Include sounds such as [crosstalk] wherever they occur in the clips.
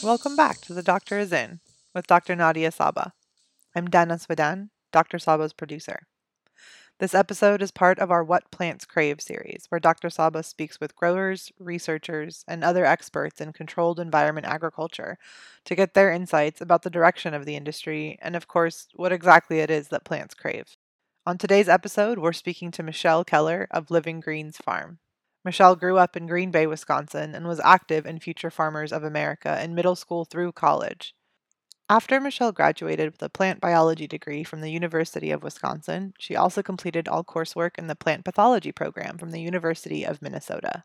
Welcome back to The Doctor Is In with Dr. Nadia Sabeh. I'm Dana Swadan, Dr. Sabeh's producer. This episode is part of our What Plants Crave series, where Dr. Sabeh speaks with growers, researchers, and other experts in controlled environment agriculture to get their insights about the direction of the industry and, of course, what exactly it is that plants crave. On today's episode, we're speaking to Michelle Keller of Living Greens Farm. Michelle grew up in Green Bay, Wisconsin, and was active in Future Farmers of America in middle school through college. After Michelle graduated with a plant biology degree from the University of Wisconsin, she also completed all coursework in the plant pathology program from the University of Minnesota.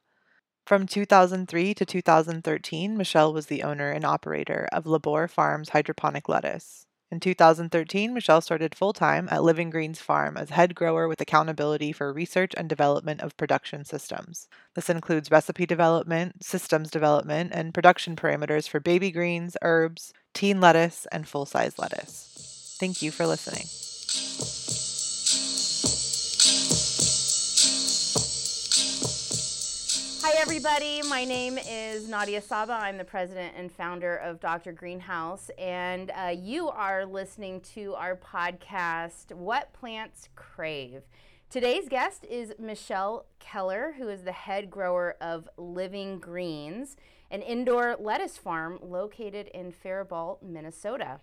From 2003 to 2013, Michelle was the owner and operator of LaBore Farms hydroponic lettuce. In 2013, Michelle started full time at Living Greens Farm as head grower with accountability for research and development of production systems. This includes recipe development, systems development, and production parameters for baby greens, herbs, teen lettuce, and full size lettuce. Thank you for listening. Everybody. My name is Nadia Sabeh. I'm the president and founder of Dr. Greenhouse, and uh, you are listening to our podcast, What Plants Crave. Today's guest is Michelle Keller, who is the head grower of Living Greens, an indoor lettuce farm located in Faribault, Minnesota.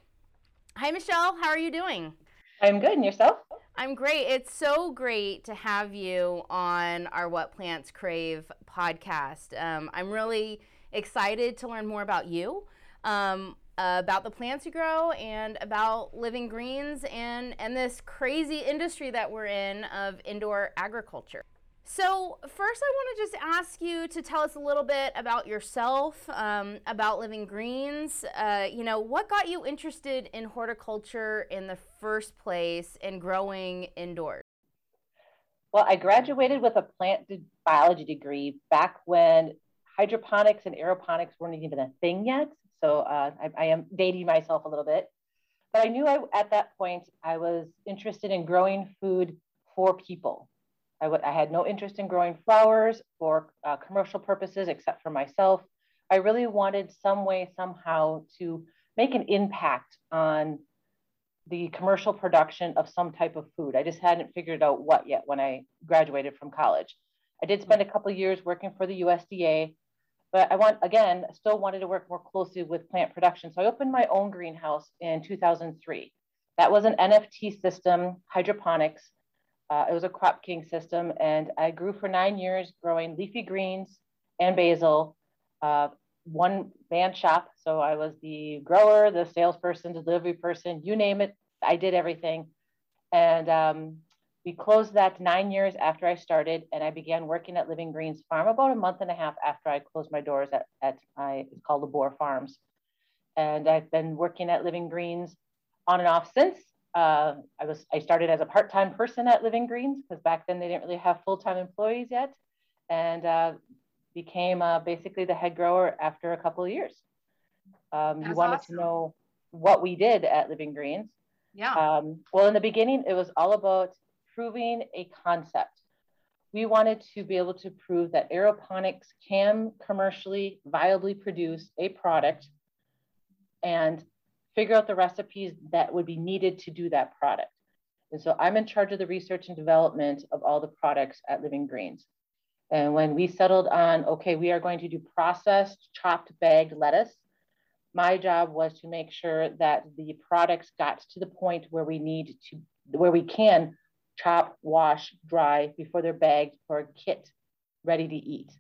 Hi, Michelle. How are you doing? I'm good. And yourself? I'm great. It's so great to have you on our What Plants Crave podcast. Um, I'm really excited to learn more about you, um, about the plants you grow, and about living greens and, and this crazy industry that we're in of indoor agriculture. So, first, I want to just ask you to tell us a little bit about yourself, um, about Living Greens. Uh, you know, what got you interested in horticulture in the first place and growing indoors? Well, I graduated with a plant biology degree back when hydroponics and aeroponics weren't even a thing yet. So, uh, I, I am dating myself a little bit. But I knew I, at that point I was interested in growing food for people I, had no interest in growing flowers for uh, commercial purposes except for myself. I really wanted some way, somehow, to make an impact on the commercial production of some type of food. I just hadn't figured out what yet when I graduated from college. I did spend a couple years working for the USDA, but I want again still wanted to work more closely with plant production. So I opened my own greenhouse in 2003. That was an NFT system, hydroponics. Uh, it was a CropKing system, and I grew for nine years, growing leafy greens and basil. Uh, one man shop, so I was the grower, the salesperson, delivery person, you name it. I did everything, and um, we closed that nine years after I started, and I began working at Living Greens Farm about a month and a half after I closed my doors at, at my it's called LaBore Farms, and I've been working at Living Greens on and off since uh, I was I started as a part-time person at Living Greens because back then they didn't really have full-time employees yet, and uh, became uh, basically the head grower after a couple of years. Um, you wanted awesome. to know what we did at Living Greens. Yeah. Um, well, in the beginning, it was all about proving a concept. We wanted to be able to prove that aeroponics can commercially viably produce a product and figure out the recipes that would be needed to do that product. And so I'm in charge of the research and development of all the products at Living Greens. And when we settled on, okay, we are going to do processed, chopped, bagged lettuce, my job was to make sure that the products got to the point where we need to, where we can chop, wash, dry before they're bagged for a kit ready to eat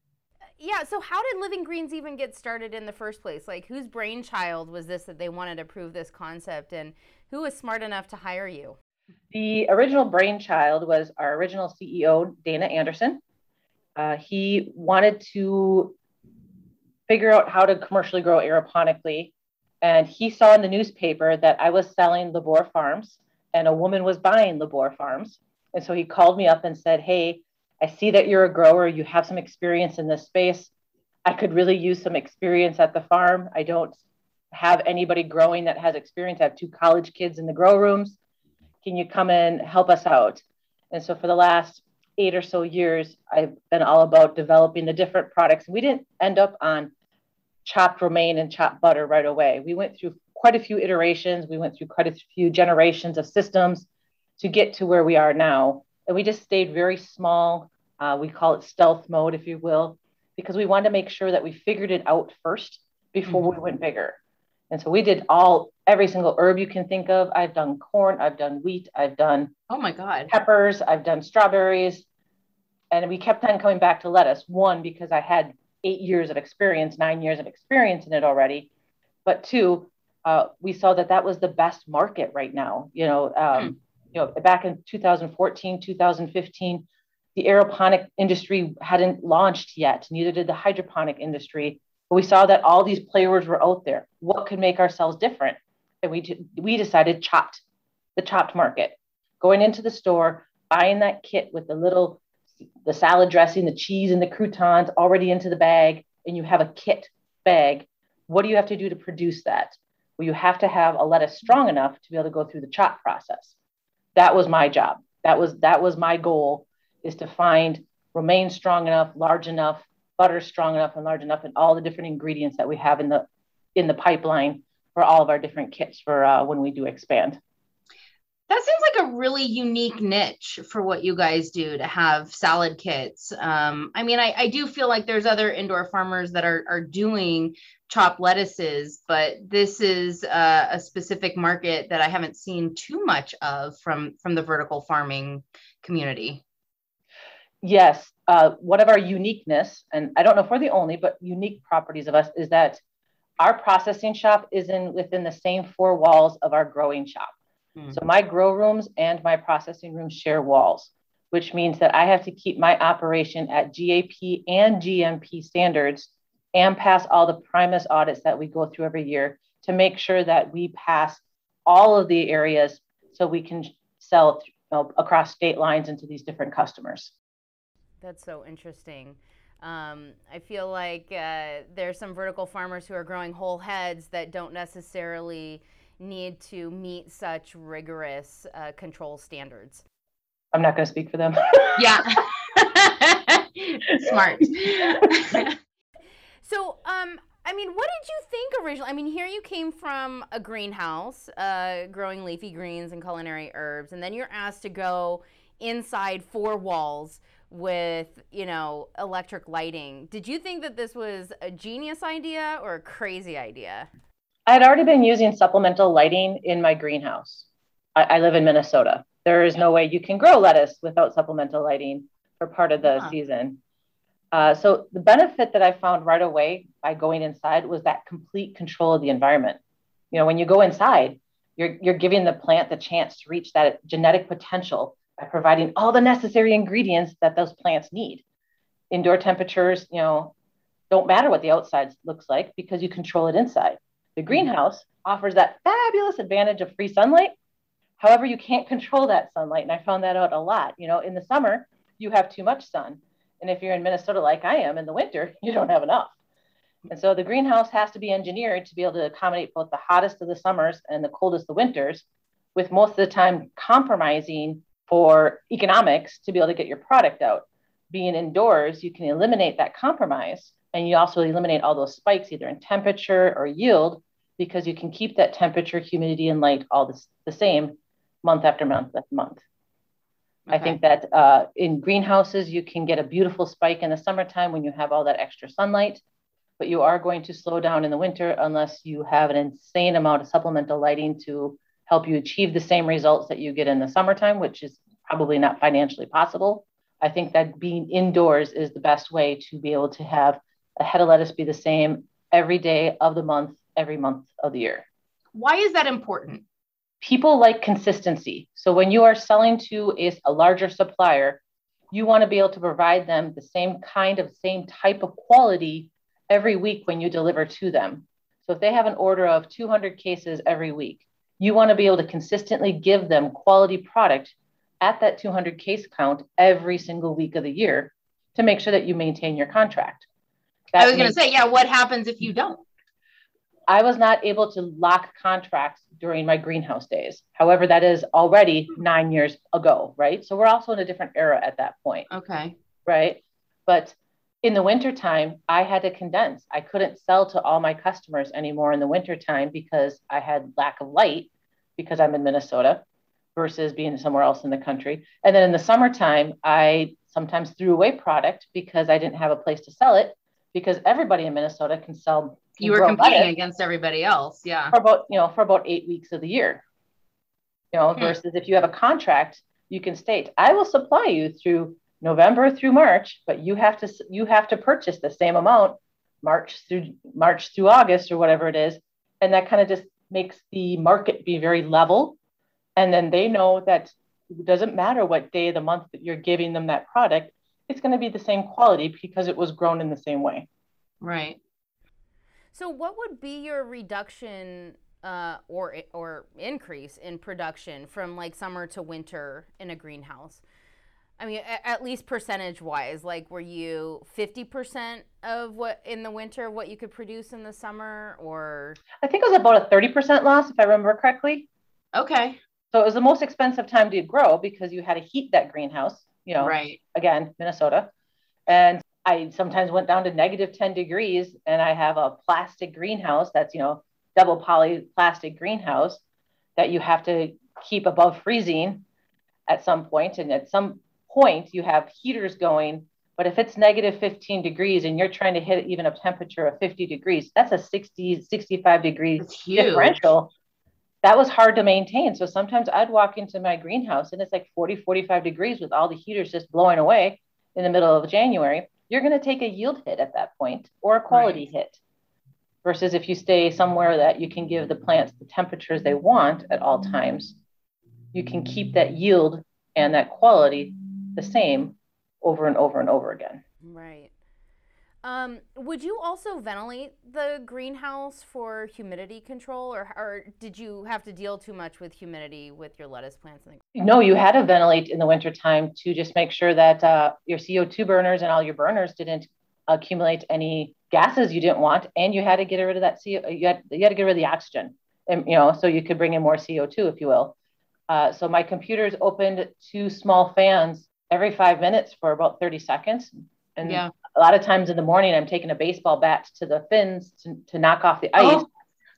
yeah, so how did Living Greens even get started in the first place? Like, whose brainchild was this that they wanted to prove this concept, and who was smart enough to hire you? The original brainchild was our original CEO, Dana Anderson. Uh, he wanted to figure out how to commercially grow aeroponically. And he saw in the newspaper that I was selling LaBore Farms and a woman was buying LaBore Farms. And so he called me up and said, Hey, I see that you're a grower, you have some experience in this space. I could really use some experience at the farm. I don't have anybody growing that has experience. I have two college kids in the grow rooms. Can you come and help us out? And so for the last eight or so years, I've been all about developing the different products. We didn't end up on chopped romaine and chopped butter right away. We went through quite a few iterations. We went through quite a few generations of systems to get to where we are now. And we just stayed very small. Uh, we call it stealth mode, if you will, because we wanted to make sure that we figured it out first before mm-hmm. we went bigger. And so we did all every single herb you can think of. I've done corn, I've done wheat, I've done oh my god peppers, I've done strawberries, and we kept on coming back to lettuce. One because I had eight years of experience, nine years of experience in it already, but two, uh, we saw that that was the best market right now. You know, um, hmm. You know, back in 2014, 2015, the aeroponic industry hadn't launched yet. Neither did the hydroponic industry but we saw that all these players were out there. What could make ourselves different? And we, we decided chopped, the chopped market. Going into the store, buying that kit with the little, the salad dressing, the cheese, and the croutons already into the bag, and you have a kit bag. What do you have to do to produce that? Well, you have to have a lettuce strong enough to be able to go through the chop process. That was my job. That was that was my goal is to find romaine strong enough, large enough, butter strong enough and large enough and all the different ingredients that we have in the in the pipeline for all of our different kits for uh, when we do expand that seems like a really unique niche for what you guys do to have salad kits. Um, I mean, I, I, do feel like there's other indoor farmers that are, are doing chopped lettuces, but this is uh, a specific market that I haven't seen too much of from from the vertical farming community. Yes, uh, one of our uniqueness, and I don't know if we're the only, but unique properties of us is that our processing shop is in within the same four walls of our growing shop. Mm-hmm. So my grow rooms and my processing rooms share walls, which means that I have to keep my operation at GAP and GMP standards and pass all the Primus audits that we go through every year to make sure that we pass all of the areas so we can sell you know, across state lines into these different customers. That's so interesting. Um, I feel like uh, there's some vertical farmers who are growing whole heads that don't necessarily need to meet such rigorous uh, control standards. I'm not going to speak for them. [laughs] yeah. [laughs] Smart. so, um, I mean, what did you think originally? I mean, here you came from a greenhouse, uh, growing leafy greens and culinary herbs, and then you're asked to go inside four walls with you know electric lighting did you think that this was a genius idea or a crazy idea i had already been using supplemental lighting in my greenhouse. I, I live in minnesota. There is no way you can grow lettuce without supplemental lighting for part of the season. Uh, so the benefit that i found right away by going inside was that complete control of the environment. You know when you go inside you're, you're giving the plant the chance to reach that genetic potential by providing all the necessary ingredients that those plants need. Indoor temperatures, you know, don't matter what the outside looks like because you control it inside. The greenhouse offers that fabulous advantage of free sunlight. However, you can't control that sunlight. And I found that out a lot. You know, in the summer, you have too much sun. And if you're in Minnesota like I am in the winter, [laughs] you don't have enough. And so the greenhouse has to be engineered to be able to accommodate both the hottest of the summers and the coldest of the winters, with most of the time compromising for economics to be able to get your product out. Being indoors, you can eliminate that compromise and you also eliminate all those spikes either in temperature or yield because you can keep that temperature, humidity, and light all this, the same month after month after month. Okay. I think that uh, in greenhouses, you can get a beautiful spike in the summertime when you have all that extra sunlight, but you are going to slow down in the winter unless you have an insane amount of supplemental lighting to help you achieve the same results that you get in the summertime, which is probably not financially possible. I think that being indoors is the best way to be able to have a head of lettuce be the same every day of the month, every month of the year. Why is that important? People like consistency. So when you are selling to a, a larger supplier, you want to be able to provide them the same kind of same type of quality every week when you deliver to them. So if they have an order of 200 cases every week, you want to be able to consistently give them quality product at that 200 case count every single week of the year to make sure that you maintain your contract. That I was going to say, yeah, what happens if you don't? I was not able to lock contracts during my greenhouse days. However, that is already nine years ago, right? So we're also in a different era at that point. Okay. Right. But in the wintertime, I had to condense. I couldn't sell to all my customers anymore in the wintertime because I had lack of light because I'm in Minnesota versus being somewhere else in the country. And then in the summertime, I sometimes threw away product because I didn't have a place to sell it because everybody in Minnesota can sell. You were competing against everybody else. Yeah. For about, you know, for about eight weeks of the year. You know, hmm. versus if you have a contract, you can state, I will supply you through November through March, but you have to you have to purchase the same amount March through March through August or whatever it is, and that kind of just makes the market be very level, and then they know that it doesn't matter what day of the month that you're giving them that product, it's going to be the same quality because it was grown in the same way. Right. So, what would be your reduction uh, or or increase in production from like summer to winter in a greenhouse? I mean, at least percentage wise, like were you 50% of what in the winter what you could produce in the summer or? I think it was about a 30% loss, if I remember correctly. Okay. So it was the most expensive time to grow because you had to heat that greenhouse, you know, right. again, Minnesota. And I sometimes went down to negative 10 degrees and I have a plastic greenhouse that's, you know, double poly plastic greenhouse that you have to keep above freezing at some point. And at some point you have heaters going but if it's negative 15 degrees and you're trying to hit even a temperature of 50 degrees that's a 60 65 degree differential. That was hard to maintain. So sometimes i'd walk into my greenhouse and it's like 40 45 degrees with all the heaters just blowing away in the middle of january you're going to take a yield hit at that point or a quality right. hit versus if you stay somewhere that you can give the plants the temperatures they want at all mm-hmm. times you can keep that yield and that quality the same over and over and over again. Right. Um, would you also ventilate the greenhouse for humidity control, or, or did you have to deal too much with humidity with your lettuce plants? In the- no, you had to ventilate in the wintertime to just make sure that uh, your CO2 burners and all your burners didn't accumulate any gases you didn't want, and you had to get rid of that CO. You had you had to get rid of the oxygen, and you know, so you could bring in more CO2, if you will. Uh, so my computers opened two small fans every five minutes for about 30 seconds. And yeah. A lot of times in the morning, I'm taking a baseball bat to the fins to, to knock off the ice. Oh.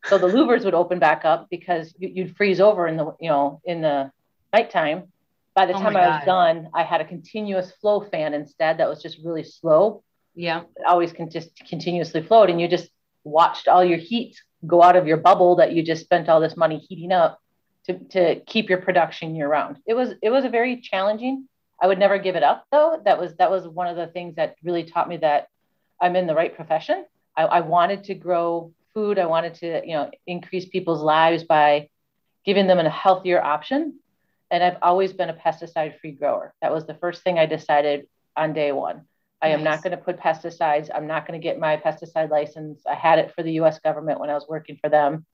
So the louvers would open back up because you, would freeze over in the, you know, in the nighttime. By the oh time I was done, I had a continuous flow fan instead that was just really slow. Yeah. It always can just continuously float. And you just watched all your heat go out of your bubble that you just spent all this money heating up to, to keep your production year round. It was, it was a very challenging I would never give it up though. That was that was one of the things that really taught me that I'm in the right profession. I, I wanted to grow food. I wanted to, you know, increase people's lives by giving them a healthier option. And I've always been a pesticide free grower. That was the first thing I decided on day one. I nice. am not going to put pesticides. I'm not going to get my pesticide license. I had it for the US government when I was working for them.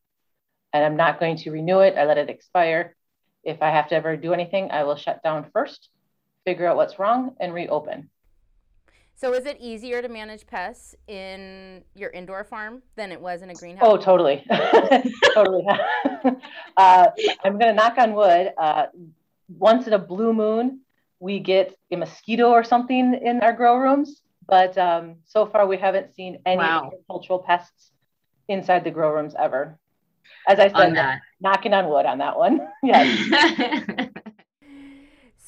And I'm not going to renew it. I let it expire. If I have to ever do anything, I will shut down first figure out what's wrong, and reopen. So is it easier to manage pests in your indoor farm than it was in a greenhouse? Oh, totally, [laughs] totally. [laughs] uh, I'm going to knock on wood. Uh, once in a blue moon, we get a mosquito or something in our grow rooms, but um, so far we haven't seen any wow. agricultural pests inside the grow rooms ever. As I said, knocking on wood on that one. [laughs] yes.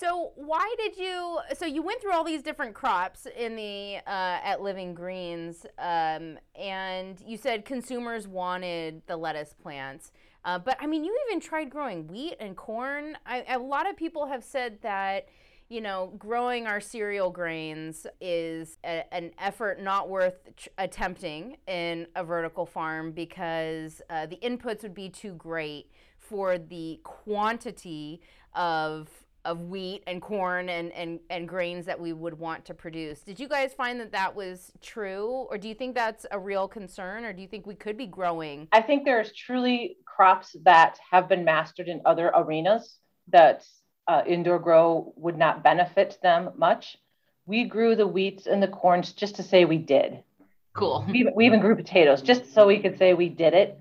So why did you? So you went through all these different crops in the uh, at Living Greens, um, and you said consumers wanted the lettuce plants. Uh, but I mean, you even tried growing wheat and corn. I, a lot of people have said that you know, growing our cereal grains is a, an effort not worth ch- attempting in a vertical farm because uh, the inputs would be too great for the quantity of of wheat and corn and, and, and grains that we would want to produce. Did you guys find that that was true, or do you think that's a real concern, or do you think we could be growing? I think there's truly crops that have been mastered in other arenas that uh, indoor grow would not benefit them much. We grew the wheats and the corns just to say we did. Cool. We, we even grew potatoes just so we could say we did it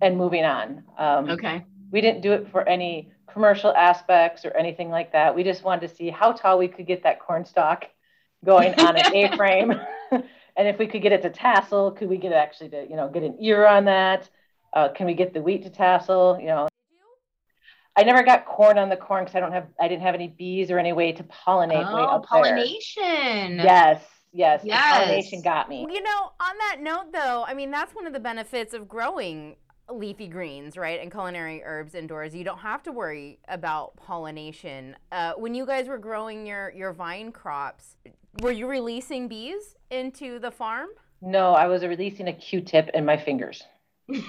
and moving on. Um, okay. We didn't do it for any commercial aspects or anything like that. We just wanted to see how tall we could get that corn stalk going on an [laughs] A-frame and if we could get it to tassel, could we get it actually to, you know, get an ear on that? Uh, can we get the wheat to tassel? You know, I never got corn on the corn because I don't have, I didn't have any bees or any way to pollinate Oh, up pollination. there. Yes, yes, the Yes. pollination got me. You know, on that note, though, I mean, that's one of the benefits of growing leafy greens, right, and culinary herbs indoors. You don't have to worry about pollination. Uh, when you guys were growing your your vine crops, were you releasing bees into the farm? No, I was releasing a Q-tip in my fingers. [laughs] that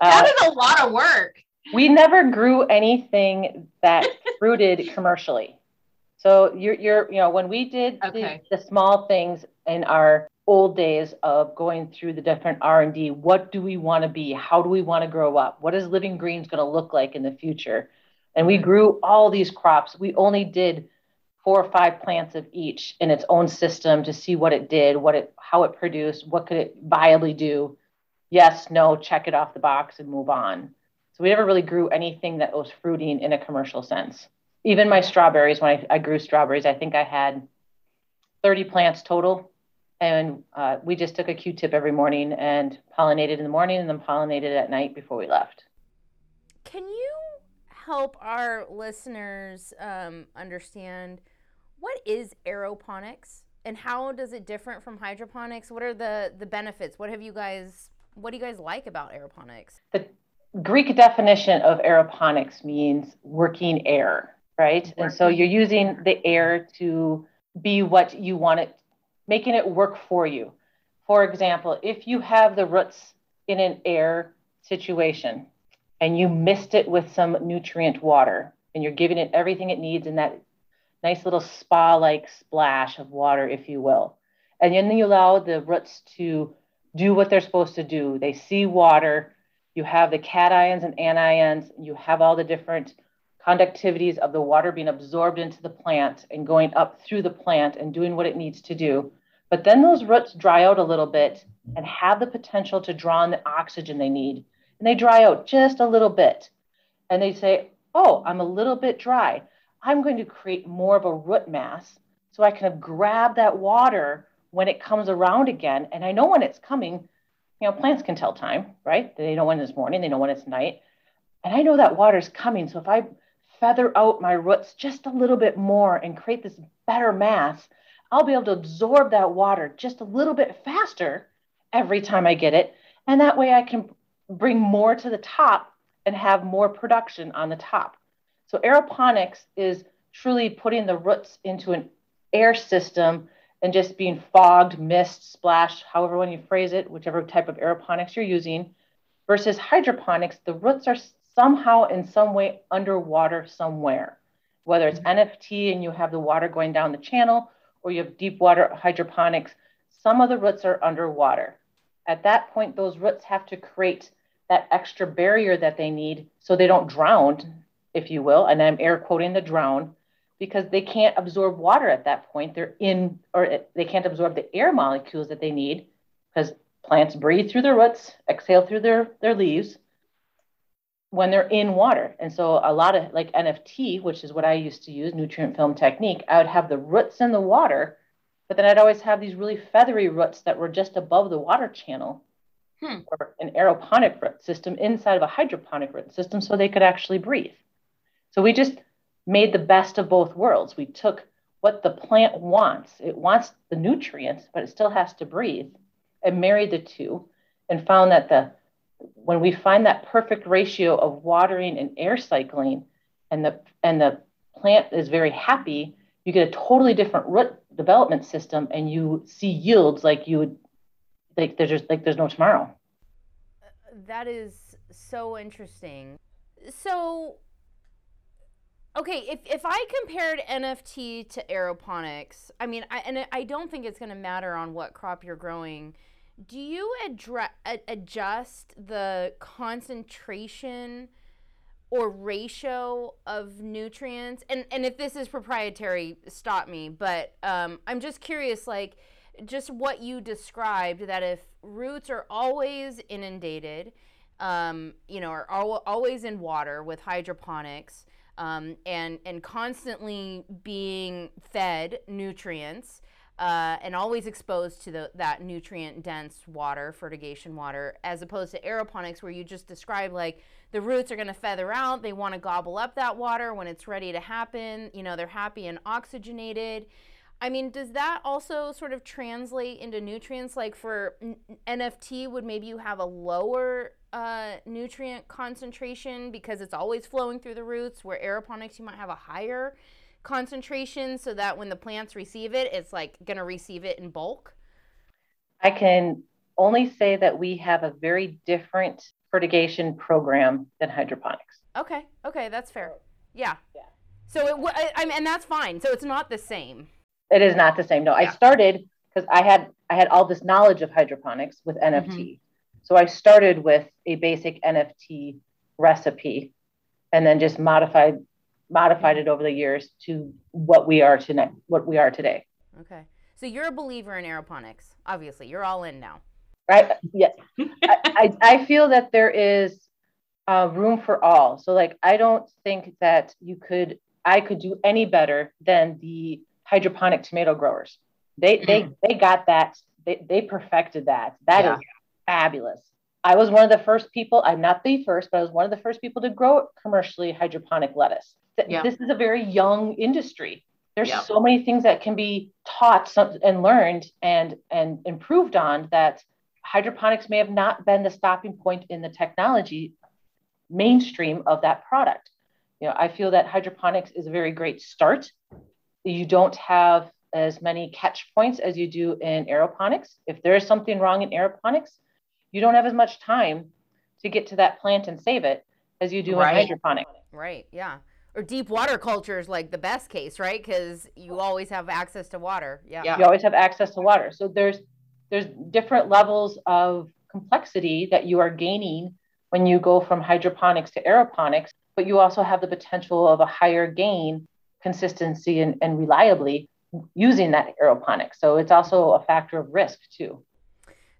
Uh, is a lot of work. we never grew anything that fruited commercially. So you're, you're, you know, when we did the- the, small things in our old days of going through the different R and D, what do we want to be? How do we want to grow up? What is Living Greens going to look like in the future? And we grew all these crops. We only did four or five plants of each in its own system to see what it did, what it, how it produced, what could it viably do. Yes, no, check it off the box and move on. So we never really grew anything that was fruiting in a commercial sense. Even my strawberries, when I, I grew strawberries, I think I had 30 plants total. And uh, we just took a Q-tip every morning and pollinated in the morning and then pollinated at night before we left. Can you help our listeners um, understand what is aeroponics and how does it different from hydroponics? What are the the benefits? What have you guys what do you guys like about aeroponics? The Greek definition of aeroponics means working air, right? And so you're using the air to be what you want it, making it work for you. For example, if you have the roots in an air situation and you mist it with some nutrient water and you're giving it everything it needs in that nice little spa like splash of water, if you will, and then you allow the roots to do what they're supposed to do. They see water, you have the cations and anions, you have all the different conductivities of the water being absorbed into the plant and going up through the plant and doing what it needs to do. But then those roots dry out a little bit and have the potential to draw in the oxygen they need. And they dry out just a little bit. And they say, Oh, I'm a little bit dry. I'm going to create more of a root mass so I can grab that water when it comes around again. And I know when it's coming. You know, plants can tell time, right? They know when it's morning, they know when it's night. And I know that water's coming. So if I feather out my roots just a little bit more and create this better mass, I'll be able to absorb that water just a little bit faster every time I get it. And that way I can bring more to the top and have more production on the top. So aeroponics is truly putting the roots into an air system and just being fogged, mist, splash, however when you phrase it, whichever type of aeroponics you're using, versus hydroponics, the roots are somehow in some way underwater somewhere. Whether it's mm-hmm. NFT and you have the water going down the channel, or you have deep water hydroponics, some of the roots are underwater. At that point, those roots have to create that extra barrier that they need so they don't drown, if you will. And I'm air quoting the drown because they can't absorb water at that point. They're in, or they can't absorb the air molecules that they need because plants breathe through their roots, exhale through their, their leaves when they're in water. And so a lot of like NFT, which is what I used to use, nutrient film technique, I would have the roots in the water, but then I'd always have these really feathery roots that were just above the water channel. Hmm. Or an aeroponic root system inside of a hydroponic root system so they could actually breathe. So we just made the best of both worlds. We took what the plant wants. It wants the nutrients, but it still has to breathe, and married the two and found that the when we find that perfect ratio of watering and air cycling and the and the plant is very happy, you get a totally different root development system and you see yields like you would like there's just like there's no tomorrow. That is so interesting. So, okay, if, if I compared NFT to aeroponics, I mean, I, and I don't think it's going to matter on what crop you're growing. Do you adjust the concentration or ratio of nutrients? And, and if this is proprietary, stop me. But um, I'm just curious, like, just what you described that if roots are always inundated, um, you know, are al- always in water with hydroponics, um, and and constantly being fed nutrients uh, and always exposed to the, that nutrient dense water, fertigation water, as opposed to aeroponics, where you just describe like the roots are going to feather out, they want to gobble up that water when it's ready to happen. You know, they're happy and oxygenated. I mean, does that also sort of translate into nutrients? Like for NFT, would maybe you have a lower uh, nutrient concentration because it's always flowing through the roots, where aeroponics, you might have a higher concentration so that when the plants receive it, it's like going to receive it in bulk? I can only say that we have a very different fertigation program than hydroponics. Okay. Okay. That's fair. Yeah. Yeah. So it, I, I mean, and that's fine. So it's not the same. It is not the same. No, yeah. I started because I had I had all this knowledge of hydroponics with NFT. Mm-hmm. So I started with a basic NFT recipe and then just modified modified it over the years to what we are today what we are today. Okay. So you're a believer in aeroponics. Obviously, you're all in now. Right. Yes. I, I, I feel that there is uh, room for all. So like I don't think that you could I could do any better than the hydroponic tomato growers. They mm. they they got that. They they perfected that. That yeah. is fabulous. I was one of the first people. I'm not the first, but I was one of the first people to grow commercially hydroponic lettuce. Yeah. This is a very young industry. There's yeah. so many things that can be taught and learned and and improved on that hydroponics may have not been the stopping point in the technology mainstream of that product. You know, I feel that hydroponics is a very great start you don't have as many catch points as you do in aeroponics. If there is something wrong in aeroponics, you don't have as much time to get to that plant and save it as you do right. in hydroponics. Right. Yeah. Or deep water culture is like the best case, right? Because you always have access to water. Yeah. yeah. You always have access to water. So there's there's different levels of complexity that you are gaining when you go from hydroponics to aeroponics, but you also have the potential of a higher gain consistency and, and reliably using that aeroponics. So it's also a factor of risk too.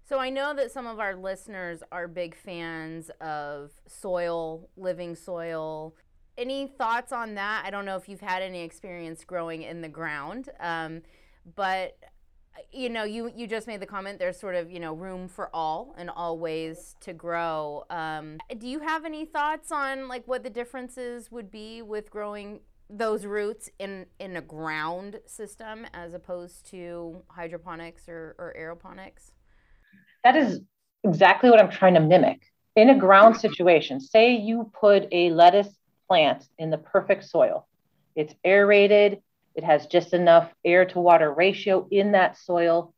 So I know that some of our listeners are big fans of soil, living soil. Any thoughts on that? I don't know if you've had any experience growing in the ground, um, but you know, you you just made the comment. There's sort of you know room for all and all ways to grow. Um, do you have any thoughts on like what the differences would be with growing those roots in in a ground system as opposed to hydroponics or, or aeroponics? That is exactly what I'm trying to mimic. In a ground situation, say you put a lettuce plant in the perfect soil. It's aerated, it has just enough air to water ratio in that soil.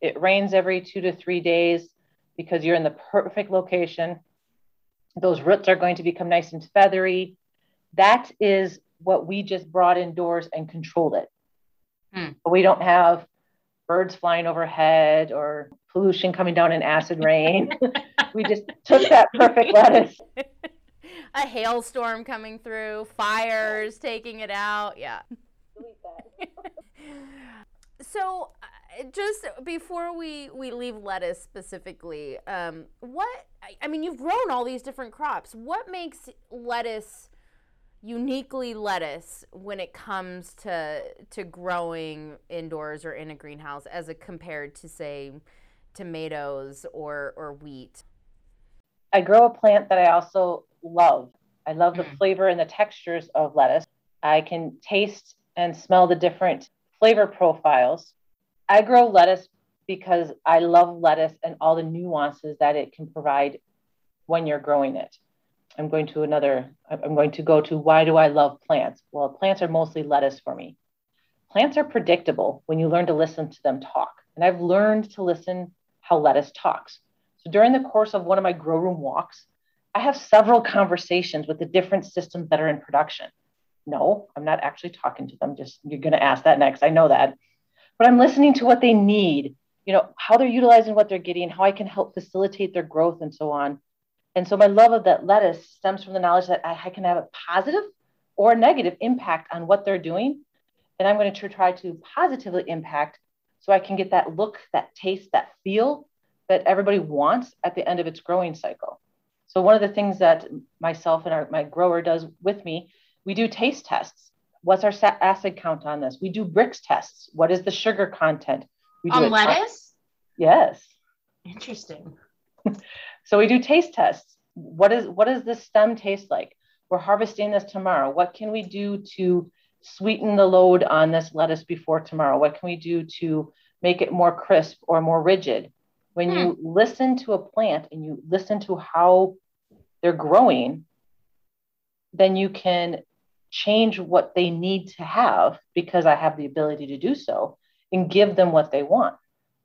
It rains every two to three days because you're in the perfect location. Those roots are going to become nice and feathery. That is what we just brought indoors and controlled it. Hmm. But we don't have birds flying overhead or pollution coming down in acid rain. we just took that perfect [laughs] lettuce. A hailstorm coming through, fires taking it out. Yeah. [laughs] so, uh, just before we, we leave lettuce specifically, um, what I mean, you've grown all these different crops. What makes lettuce uniquely lettuce when it comes to to growing indoors or in a greenhouse as a compared to say tomatoes or or wheat? I grow a plant that i also love. I love the mm. flavor and the textures of lettuce. I can taste and smell the different flavor profiles. I grow lettuce because i love lettuce and all the nuances that it can provide when you're growing it I'm going to another, I'm going to go to why do I love plants? Well, plants are mostly lettuce for me. Plants are predictable when you learn to listen to them talk. And I've learned to listen how lettuce talks. So during the course of one of my grow room walks, I have several conversations with the different systems that are in production. No, I'm not actually talking to them. Just you're going to ask that next. I know that. But I'm listening to what they need, you know, how they're utilizing what they're getting, how I can help facilitate their growth and so on. And so my love of that lettuce stems from the knowledge that I, I can have a positive or negative impact on what they're doing. And I'm going to try to positively impact so I can get that look, that taste, that feel that everybody wants at the end of its growing cycle. So one of the things that myself and our, my grower does with me We do taste tests. What's our acid count on this? We do Brix tests. What is the sugar content? We do on lettuce? Yes. Interesting. [laughs] so we do taste tests. What is what does this stem taste like? We're harvesting this tomorrow. What can we do to sweeten the load on this lettuce before tomorrow? What can we do to make it more crisp or more rigid? When hmm. you listen to a plant and you listen to how they're growing, then you can change what they need to have because I have the ability to do so and give them what they want.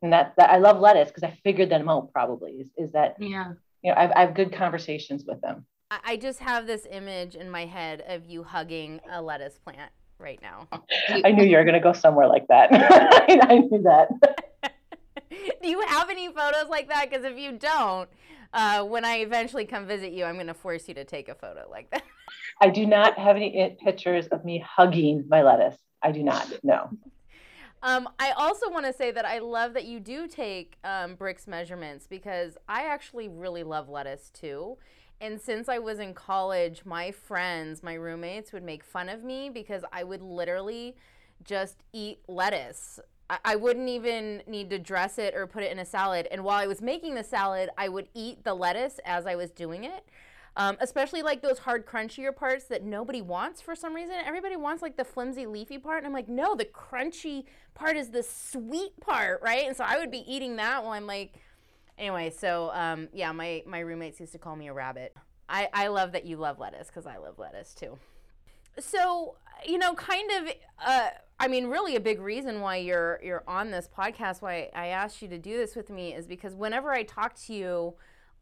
And that, that I love lettuce because I figured them out probably is, is that, yeah, you know, I've, I have good conversations with them. I just have this image in my head of you hugging a lettuce plant right now. [laughs] I knew you were going to go somewhere like that. [laughs] I knew that. [laughs] Do you have any photos like that? Because if you don't, uh, when I eventually come visit you, I'm going to force you to take a photo like that. I do not have any pictures of me hugging my lettuce. I do not. No. Um, I also want to say that I love that you do take um, Brix measurements because I actually really love lettuce too. And since I was in college, my friends, my roommates would make fun of me because I would literally just eat lettuce. I, I wouldn't even need to dress it or put it in a salad. And while I was making the salad, I would eat the lettuce as I was doing it. Um, especially like those hard crunchier parts that nobody wants for some reason. Everybody wants like the flimsy leafy part. And I'm like, no, the crunchy part is the sweet part, right? And so I would be eating that while I'm like, anyway, so um, yeah, my, my roommates used to call me a rabbit. I, I love that you love lettuce because I love lettuce too. So, you know, kind of, uh, I mean, really a big reason why you're you're on this podcast, why I asked you to do this with me, is because whenever I talk to you,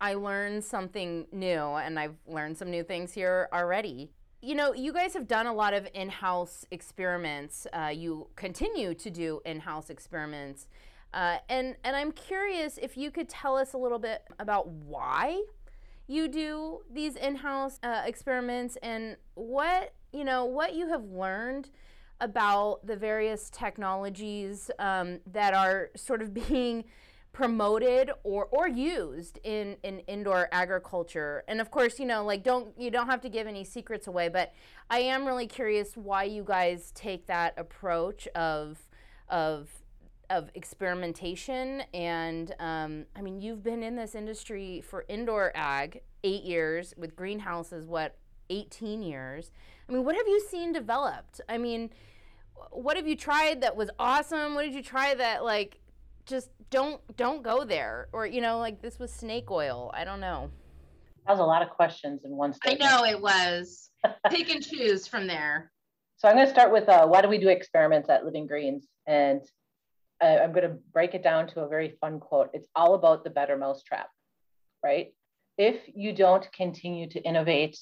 I learn something new, and I've learned some new things here already. You know, you guys have done a lot of in-house experiments. Uh, you continue to do in-house experiments, uh, and and I'm curious if you could tell us a little bit about why you do these in-house uh, experiments and what you know what you have learned about the various technologies um, that are sort of [laughs] being promoted or, or used in, in indoor agriculture. And of course you know like don't you don't have to give any secrets away but i am really curious why you guys take that approach of of of experimentation. And um, i mean you've been in this industry for indoor ag eight years with greenhouses what 18 years? I mean what have you seen developed? I mean what have you tried that was awesome? What did you try that like just don't don't go there or you know like this was snake oil. I don't know. That was a lot of questions in one statement. I know it was. [laughs] Pick and choose from there. So I'm going to start with uh, why do we do experiments at Living Greens? And uh, I'm going to break it down to a very fun quote. It's all about the better mousetrap, right? If you don't continue to innovate,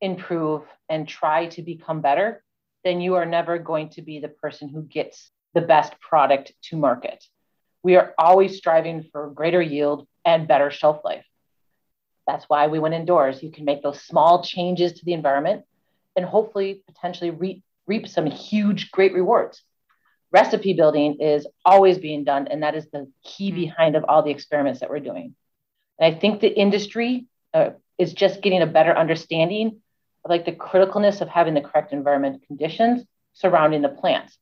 improve, and try to become better, then you are never going to be the person who gets the best product to market. We are always striving for greater yield and better shelf life. That's why we went indoors. You can make those small changes to the environment and hopefully potentially reap, reap some huge, great rewards. Recipe building is always being done, and that is the key mm-hmm. behind of all the experiments that we're doing. And I think the industry uh, is just getting a better understanding of like the criticalness of having the correct environment conditions surrounding the plants.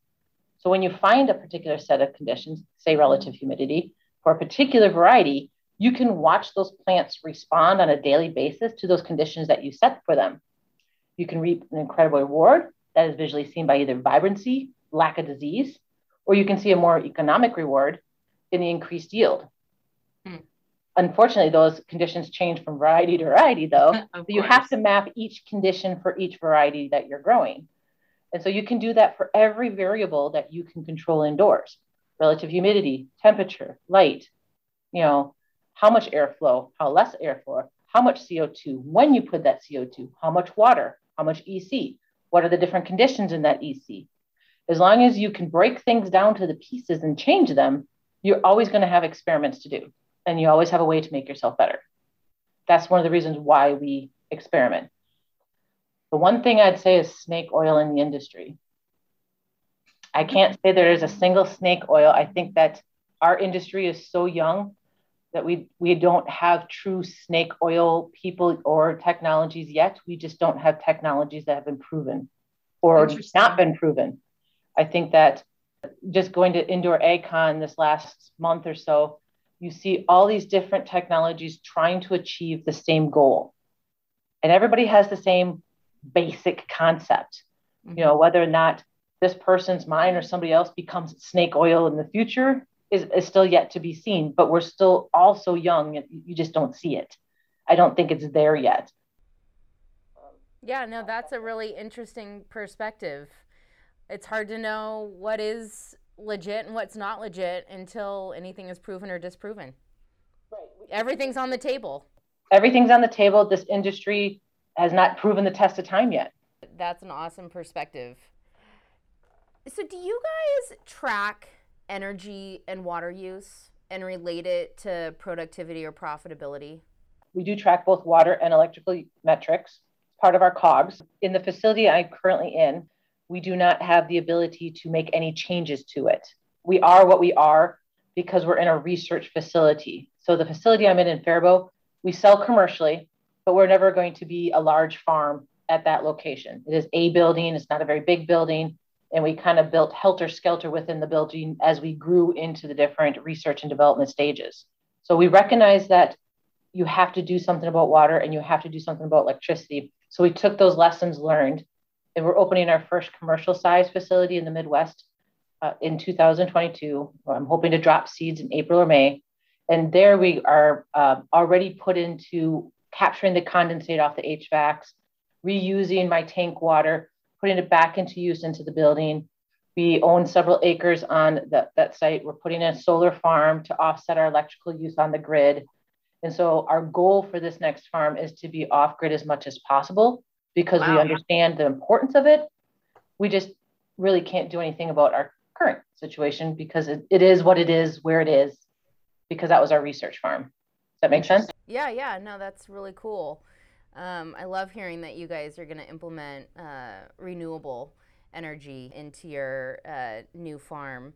So when you find a particular set of conditions, say relative humidity, for a particular variety, you can watch those plants respond on a daily basis to those conditions that you set for them. You can reap an incredible reward that is visually seen by either vibrancy, lack of disease, or you can see a more economic reward in the increased yield. Hmm. Unfortunately, those conditions change from variety to variety, though. [laughs] so you have to map each condition for each variety that you're growing. And so you can do that for every variable that you can control indoors relative humidity, temperature, light, you know, how much airflow, how less airflow, how much CO2, when you put that CO2, how much water, how much EC, what are the different conditions in that EC. As long as you can break things down to the pieces and change them, you're always going to have experiments to do and you always have a way to make yourself better. That's one of the reasons why we experiment. The one thing I'd say is snake oil in the industry. I can't say there is a single snake oil. I think that our industry is so young that we we don't have true snake oil people or technologies yet. We just don't have technologies that have been proven or not been proven. I think that just going to indoor AgCon this last month or so, you see all these different technologies trying to achieve the same goal. And everybody has the same basic concept. Mm-hmm. You know, whether or not this person's mind or somebody else becomes snake oil in the future is, is still yet to be seen, but we're still all so young, you just don't see it. I don't think it's there yet. Yeah, no, that's a really interesting perspective. It's hard to know what is legit and what's not legit until anything is proven or disproven. Right. Everything's on the table. Everything's on the table. This industry has not proven the test of time yet. That's an awesome perspective. So, do you guys track energy and water use and relate it to productivity or profitability? We do track both water and electrical metrics, part of our COGS. In the facility I'm currently in, we do not have the ability to make any changes to it. We are what we are because we're in a research facility. So the facility I'm in in Faribault, we sell commercially, but we're never going to be a large farm at that location. It is a building, it's not a very big building and we kind of built helter skelter within the building as we grew into the different research and development stages. So we recognize that you have to do something about water and you have to do something about electricity. So we took those lessons learned and we're opening our first commercial size facility in the Midwest uh, in 2022. I'm hoping to drop seeds in April or May. And there we are uh, already put into capturing the condensate off the HVACs, reusing my tank water, putting it back into use into the building. We own several acres on that, that site. We're putting in a solar farm to offset our electrical use on the grid. And so our goal for this next farm is to be off grid as much as possible because wow. we understand the importance of it. We just really can't do anything about our current situation because it, it is what it is, where it is, because that was our research farm. Does that make sense? Yeah, yeah. No, that's really cool. Um, I love hearing that you guys are going to implement uh, renewable energy into your uh, new farm.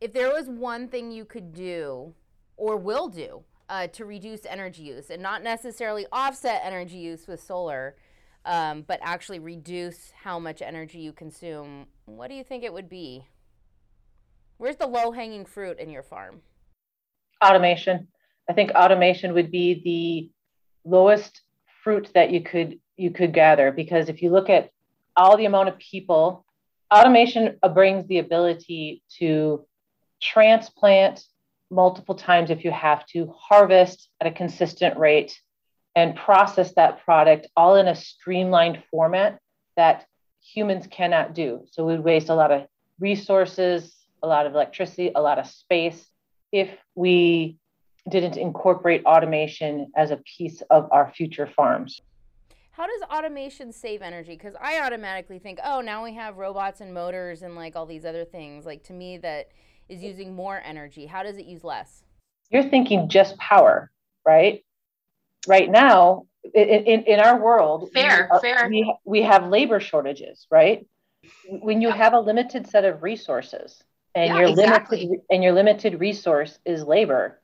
If there was one thing you could do or will do uh, to reduce energy use and not necessarily offset energy use with solar, um, but actually reduce how much energy you consume, what do you think it would be? Where's the low hanging fruit in your farm? Automation. I think automation would be the lowest fruit that you could you could gather because if you look at all the amount of people automation brings the ability to transplant multiple times if you have to harvest at a consistent rate and process that product all in a streamlined format that humans cannot do. So we waste a lot of resources a lot of electricity a lot of space if we didn't incorporate automation as a piece of our future farms. How does automation save energy? Because I automatically think, oh, now we have robots and motors and like all these other things. Like to me, that is using more energy. How does it use less? You're thinking just power, right? Right now, in, in, in our world, fair, we, fair. We, we have labor shortages, right? When you have a limited set of resources and yeah, your exactly. limited and your limited resource is labor,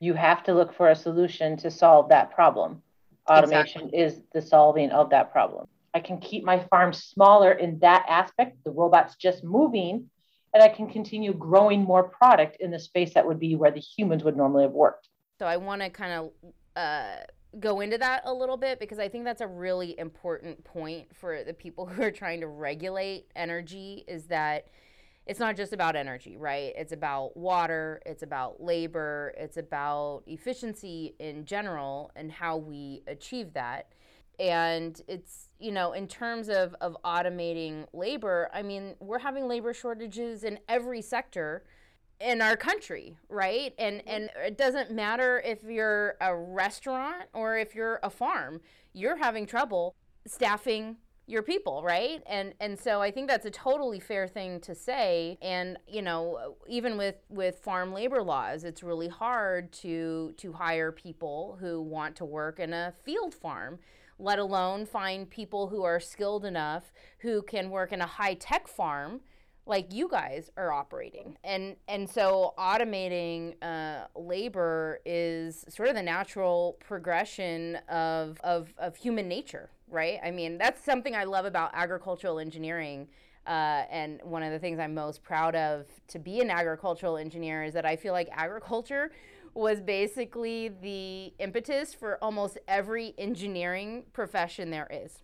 you have to look for a solution to solve that problem. Automation exactly. is the solving of that problem. I can keep my farm smaller in that aspect, the robot's just moving, and I can continue growing more product in the space that would be where the humans would normally have worked. So I want to kind of uh, go into that a little bit because I think that's a really important point for the people [laughs] who are trying to regulate energy is that it's not just about energy, right? It's about water, it's about labor, it's about efficiency in general and how we achieve that. And it's, you know, in terms of, of automating labor, I mean, we're having labor shortages in every sector in our country, right? And mm-hmm. and it doesn't matter if you're a restaurant or if you're a farm, you're having trouble staffing your people, right? And and so I think that's a totally fair thing to say. And you know, even with with farm labor laws, it's really hard to to hire people who want to work in a field farm let alone find people who are skilled enough who can work in a high tech farm like you guys are operating and and so automating uh, labor is sort of the natural progression of, of of human nature right i mean that's something i love about agricultural engineering uh, and one of the things i'm most proud of to be an agricultural engineer is that i feel like agriculture was basically the impetus for almost every engineering profession there is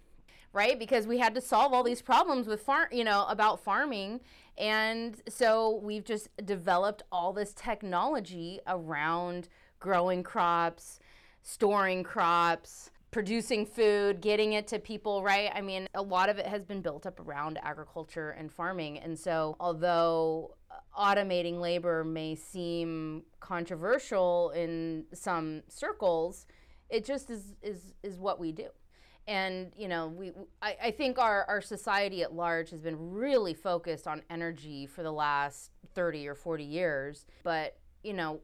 right? Because we had to solve all these problems with farm, you know, about farming. And so we've just developed all this technology around growing crops, storing crops, producing food, getting it to people, right? I mean, a lot of it has been built up around agriculture and farming. And so, although uh, automating labor may seem controversial in some circles, it just is is is what we do and you know we I, I think our, our society at large has been really focused on energy for the last 30 or 40 years but you know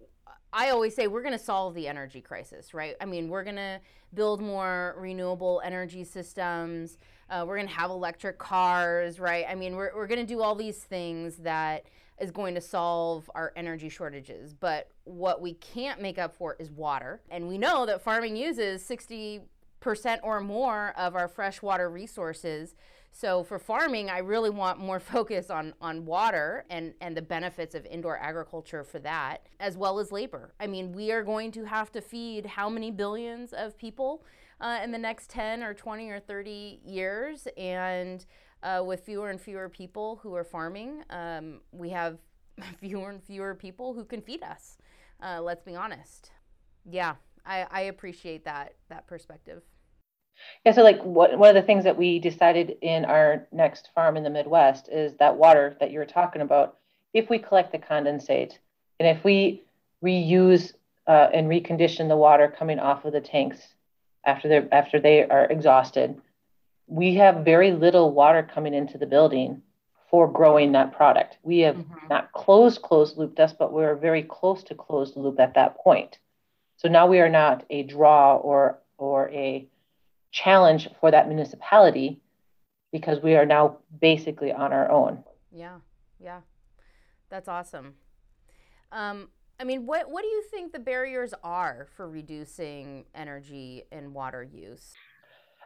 i always say we're going to solve the energy crisis right i mean we're going to build more renewable energy systems. Uh, we're going to have electric cars right? I mean we're, we're going to do all these things that is going to solve our energy shortages. But what we can't make up for is water. And we know that farming uses 60 percent or more of our freshwater resources. So for farming, I really want more [laughs] focus on on water and and the benefits of indoor agriculture for that, as well as labor. I mean, we are going to have to feed how many billions of people uh, in the next 10 or 20 or 30 years, and uh, with fewer and fewer people who are farming, um, we have [laughs] fewer and fewer people who can feed us. Uh, let's be honest. Yeah, I, I appreciate that that perspective. Yeah, so like what one of the things that we decided in our next farm in the Midwest is that water that you were talking about. If we collect the condensate and if we reuse uh, and recondition the water coming off of the tanks after they after they are exhausted, we have very little water coming into the building for growing that product. We have mm-hmm. not closed closed loop dust, but we're very close to closed loop at that point. So now we are not a draw or or a challenge for that municipality because we are now basically on our own. Yeah, yeah, that's awesome. Um, I mean, what what do you think the barriers are for reducing energy and water use?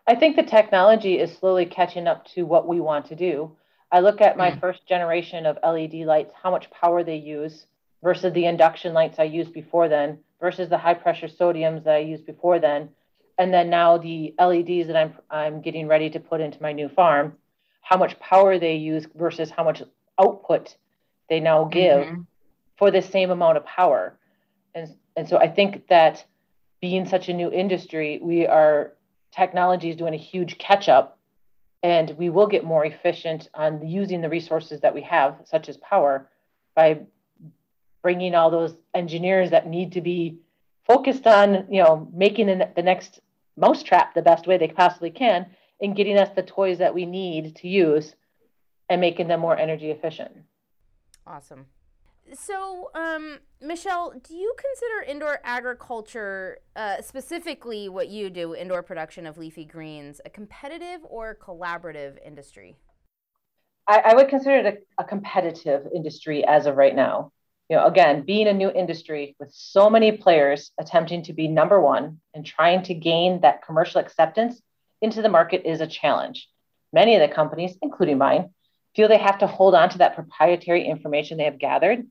I think the technology is slowly catching up to what we want to do. I look at my mm. first generation of LED lights, how much power they use versus the induction lights I used before then versus the high pressure sodiums that I used before then and then now the LEDs that I'm I'm getting ready to put into my new farm, how much power they use versus how much output they now give mm-hmm. for the same amount of power. And and so I think that being such a new industry, we are technology is doing a huge catch up and we will get more efficient on using the resources that we have such as power by bringing all those engineers that need to be focused on you know making the, the next mousetrap the best way they possibly can in getting us the toys that we need to use and making them more energy efficient. Awesome. So, um, Michelle, do you consider indoor agriculture, uh, specifically what you do, indoor production of leafy greens, a competitive or collaborative industry? I, I would consider it a, a competitive industry as of right now you know, again, being a new industry with so many players attempting to be number one and trying to gain that commercial acceptance into the market is a challenge. Many of the companies, including mine, feel they have to hold on to that proprietary information they have gathered.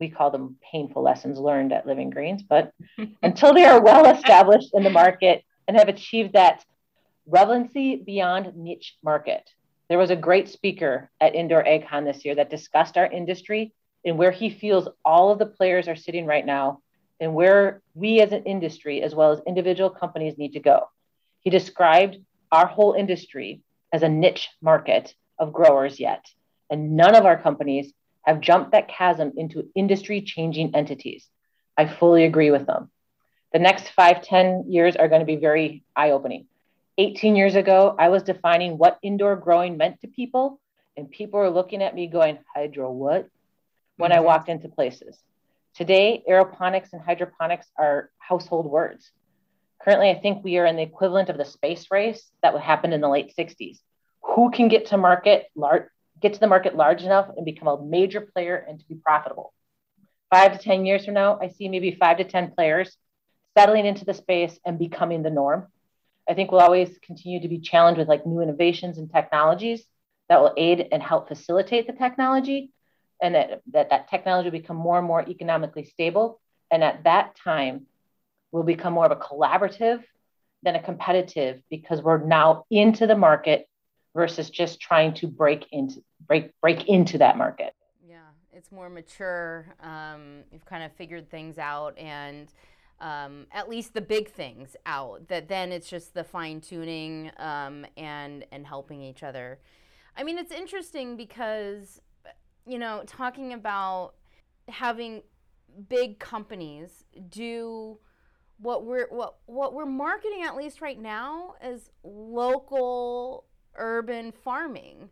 We call them painful lessons learned at Living Greens, but [laughs] until they are well established in the market and have achieved that relevancy beyond niche market. There was a great speaker at Indoor AgCon this year that discussed our industry and where he feels all of the players are sitting right now and where we as an industry, as well as individual companies, need to go. He described our whole industry as a niche market of growers yet. And none of our companies have jumped that chasm into industry changing entities. I fully agree with them. The next five, ten years are going to be very eye opening. 18 years ago, I was defining what indoor growing meant to people, and people were looking at me going, Hydro, what? When mm-hmm. I walked into places. Today, aeroponics and hydroponics are household words. Currently, I think we are in the equivalent of the space race that would happen in the late 60s. Who can get to market large, get to the market large enough and become a major player and to be profitable. Five to 10 years from now, I see maybe five to 10 players settling into the space and becoming the norm. I think we'll always continue to be challenged with like new innovations and technologies that will aid and help facilitate the technology and that, that that technology will become more and more economically stable. And at that time, will become more of a collaborative than a competitive because we're now into the market versus just trying to break into break break into that market. Yeah, it's more mature. Um, you've kind of figured things out and um, at least the big things out. That then it's just the fine tuning um, and and helping each other. I mean, it's interesting because you know talking about having big companies do what we're what what we're marketing at least right now as local urban farming.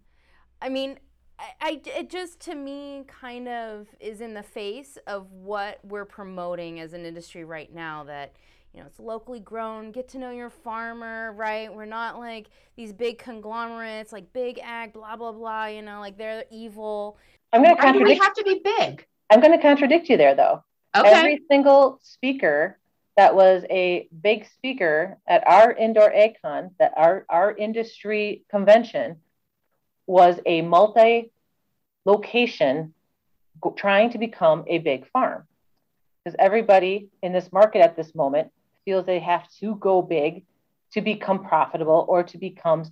I mean, I, I, it just to me kind of is in the face of what we're promoting as an industry right now that you know it's locally grown get to know your farmer right? We're not like these big conglomerates like big ag blah blah blah you know like they're evil. I'm going to Why do we have to be big? I'm going to contradict you there though. Okay. Every single speaker that was a big speaker at our indoor AgCon, that our, our industry convention was a multi location trying to become a big farm. Because everybody in this market at this moment feels they have to go big to become profitable or to become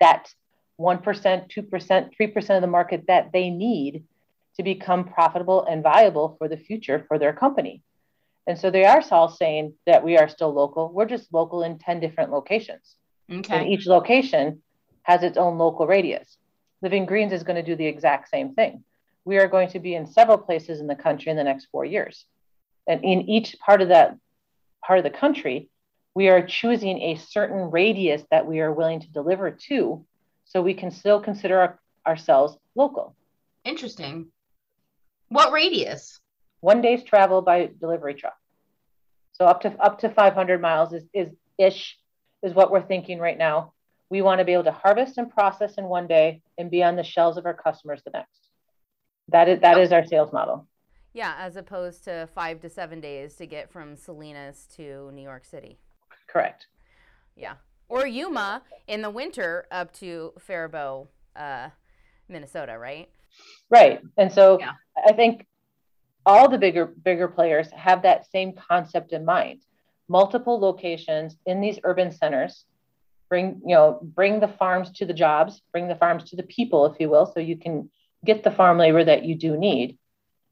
that 1%, 2%, 3% of the market that they need to become profitable and viable for the future for their company. And so they are all saying that we are still local. We're just local in 10 different locations. okay And each location has its own local radius. Living Greens is going to do the exact same thing. We are going to be in several places in the country in the next four years. And in each part of that part of the country, we are choosing a certain radius that we are willing to deliver to so we can still consider our, ourselves local. interesting what radius one day's travel by delivery truck. So up to up to 500 miles is, is ish is what we're thinking right now. We want to be able to harvest and process in one day and be on the shelves of our customers the next. That is that is our sales model. Yeah as opposed to five to seven days to get from salinas to new york city Correct. Yeah. Or Yuma in the winter up to Faribault, uh, Minnesota, right? Right. And so Yeah. I think all the bigger bigger players have that same concept in mind. Multiple locations in these urban centers bring you know bring the farms to the jobs, bring the farms to the people if you will so you can get the farm labor that you do need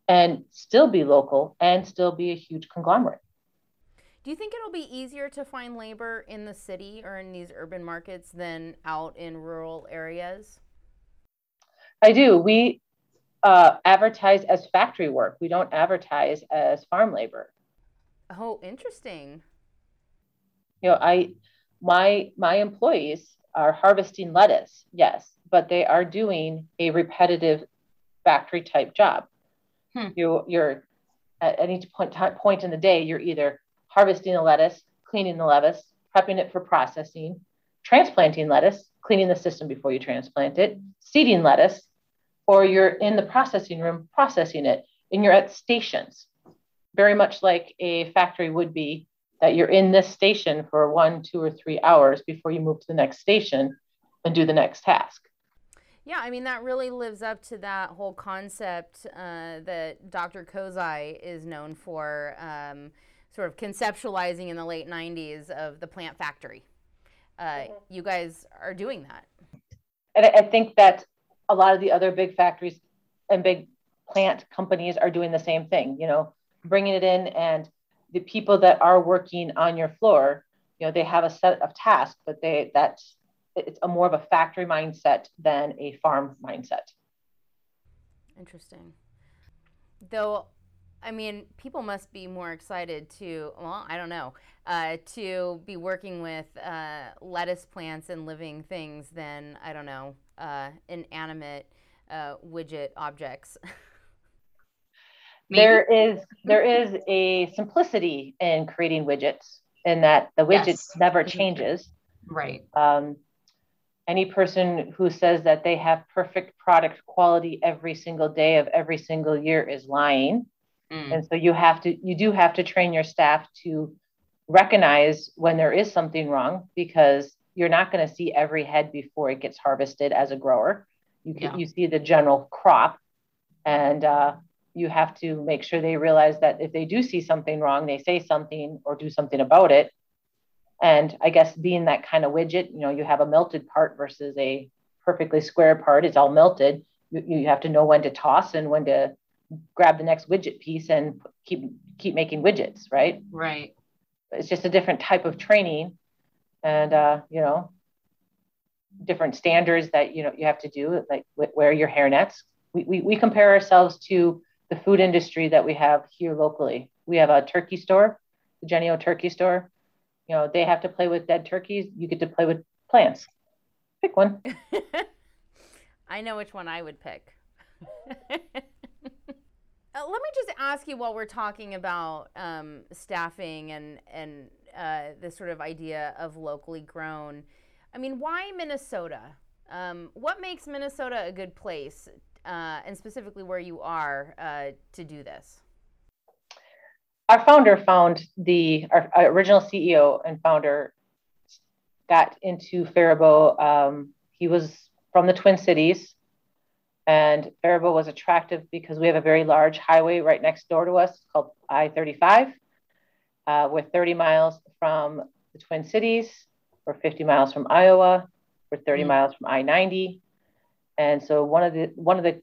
and still be local and still be a huge conglomerate. Do you think it'll be easier to find labor in the city or in these urban markets than out in rural areas? I do. We uh, advertise as factory work. We don't advertise as farm labor. Oh, interesting. You know, I my my employees are harvesting lettuce, yes, but they are doing a repetitive factory type job. Hmm. You you're at any point point in the day, you're either harvesting the lettuce, cleaning the lettuce, prepping it for processing, transplanting lettuce, cleaning the system before you transplant it, seeding lettuce, or you're in the processing room processing it and you're at stations very much like a factory would be that you're in this station for one two or three hours before you move to the next station and do the next task Yeah, I mean, that really lives up to that whole concept uh, that Dr. Kozai is known for, um, sort of conceptualizing in the late 90s of the plant factory. Uh, You guys are doing that. and I, I think that a lot of the other big factories and big plant companies are doing the same thing you know bringing it in and the people that are working on your floor you know they have a set of tasks but they that's it's a more of a factory mindset than a farm mindset Interesting. Though, I mean, people must be more excited to, well, I don't know, uh, to be working with uh, lettuce plants and living things than, I don't know, uh, inanimate uh, widget objects. [laughs] Maybe. there is there is a simplicity in creating widgets in that the widget Yes. never changes right um, any person who says that they have perfect product quality every single day of every single year is lying. Mm. And so you have to, you do have to train your staff to recognize when there is something wrong because you're not going to see every head before it gets harvested as a grower. You can, yeah. you see the general crop, and uh, you have to make sure they realize that if they do see something wrong, they say something or do something about it, and I guess being that kind of widget, you know, you have a melted part versus a perfectly square part. It's all melted. You, you have to know when to toss and when to grab the next widget piece and keep keep making widgets, right? Right. It's just a different type of training, and uh, you know, different standards that you know you have to do, like wear your hairnets. We, we we compare ourselves to the food industry that we have here locally. We have a turkey store, the Jennie-O Turkey Store you know they have to play with dead turkeys you get to play with plants pick one [laughs] i know which one i would pick [laughs] Uh, let me just ask you while we're talking about um, staffing and and uh, this sort of idea of locally grown. I mean, why Minnesota? Um, what makes Minnesota a good place, uh, and specifically where you are uh, to do this? Our founder found the our, our original CEO and founder got into Faribault. Um, he was from the Twin Cities, and Faribault was attractive because we have a very large highway right next door to us called I-35. Uh, we're 30 miles from the Twin Cities. We're 50 miles from Iowa. We're 30 mm-hmm. miles from I-90. And so one of the one of the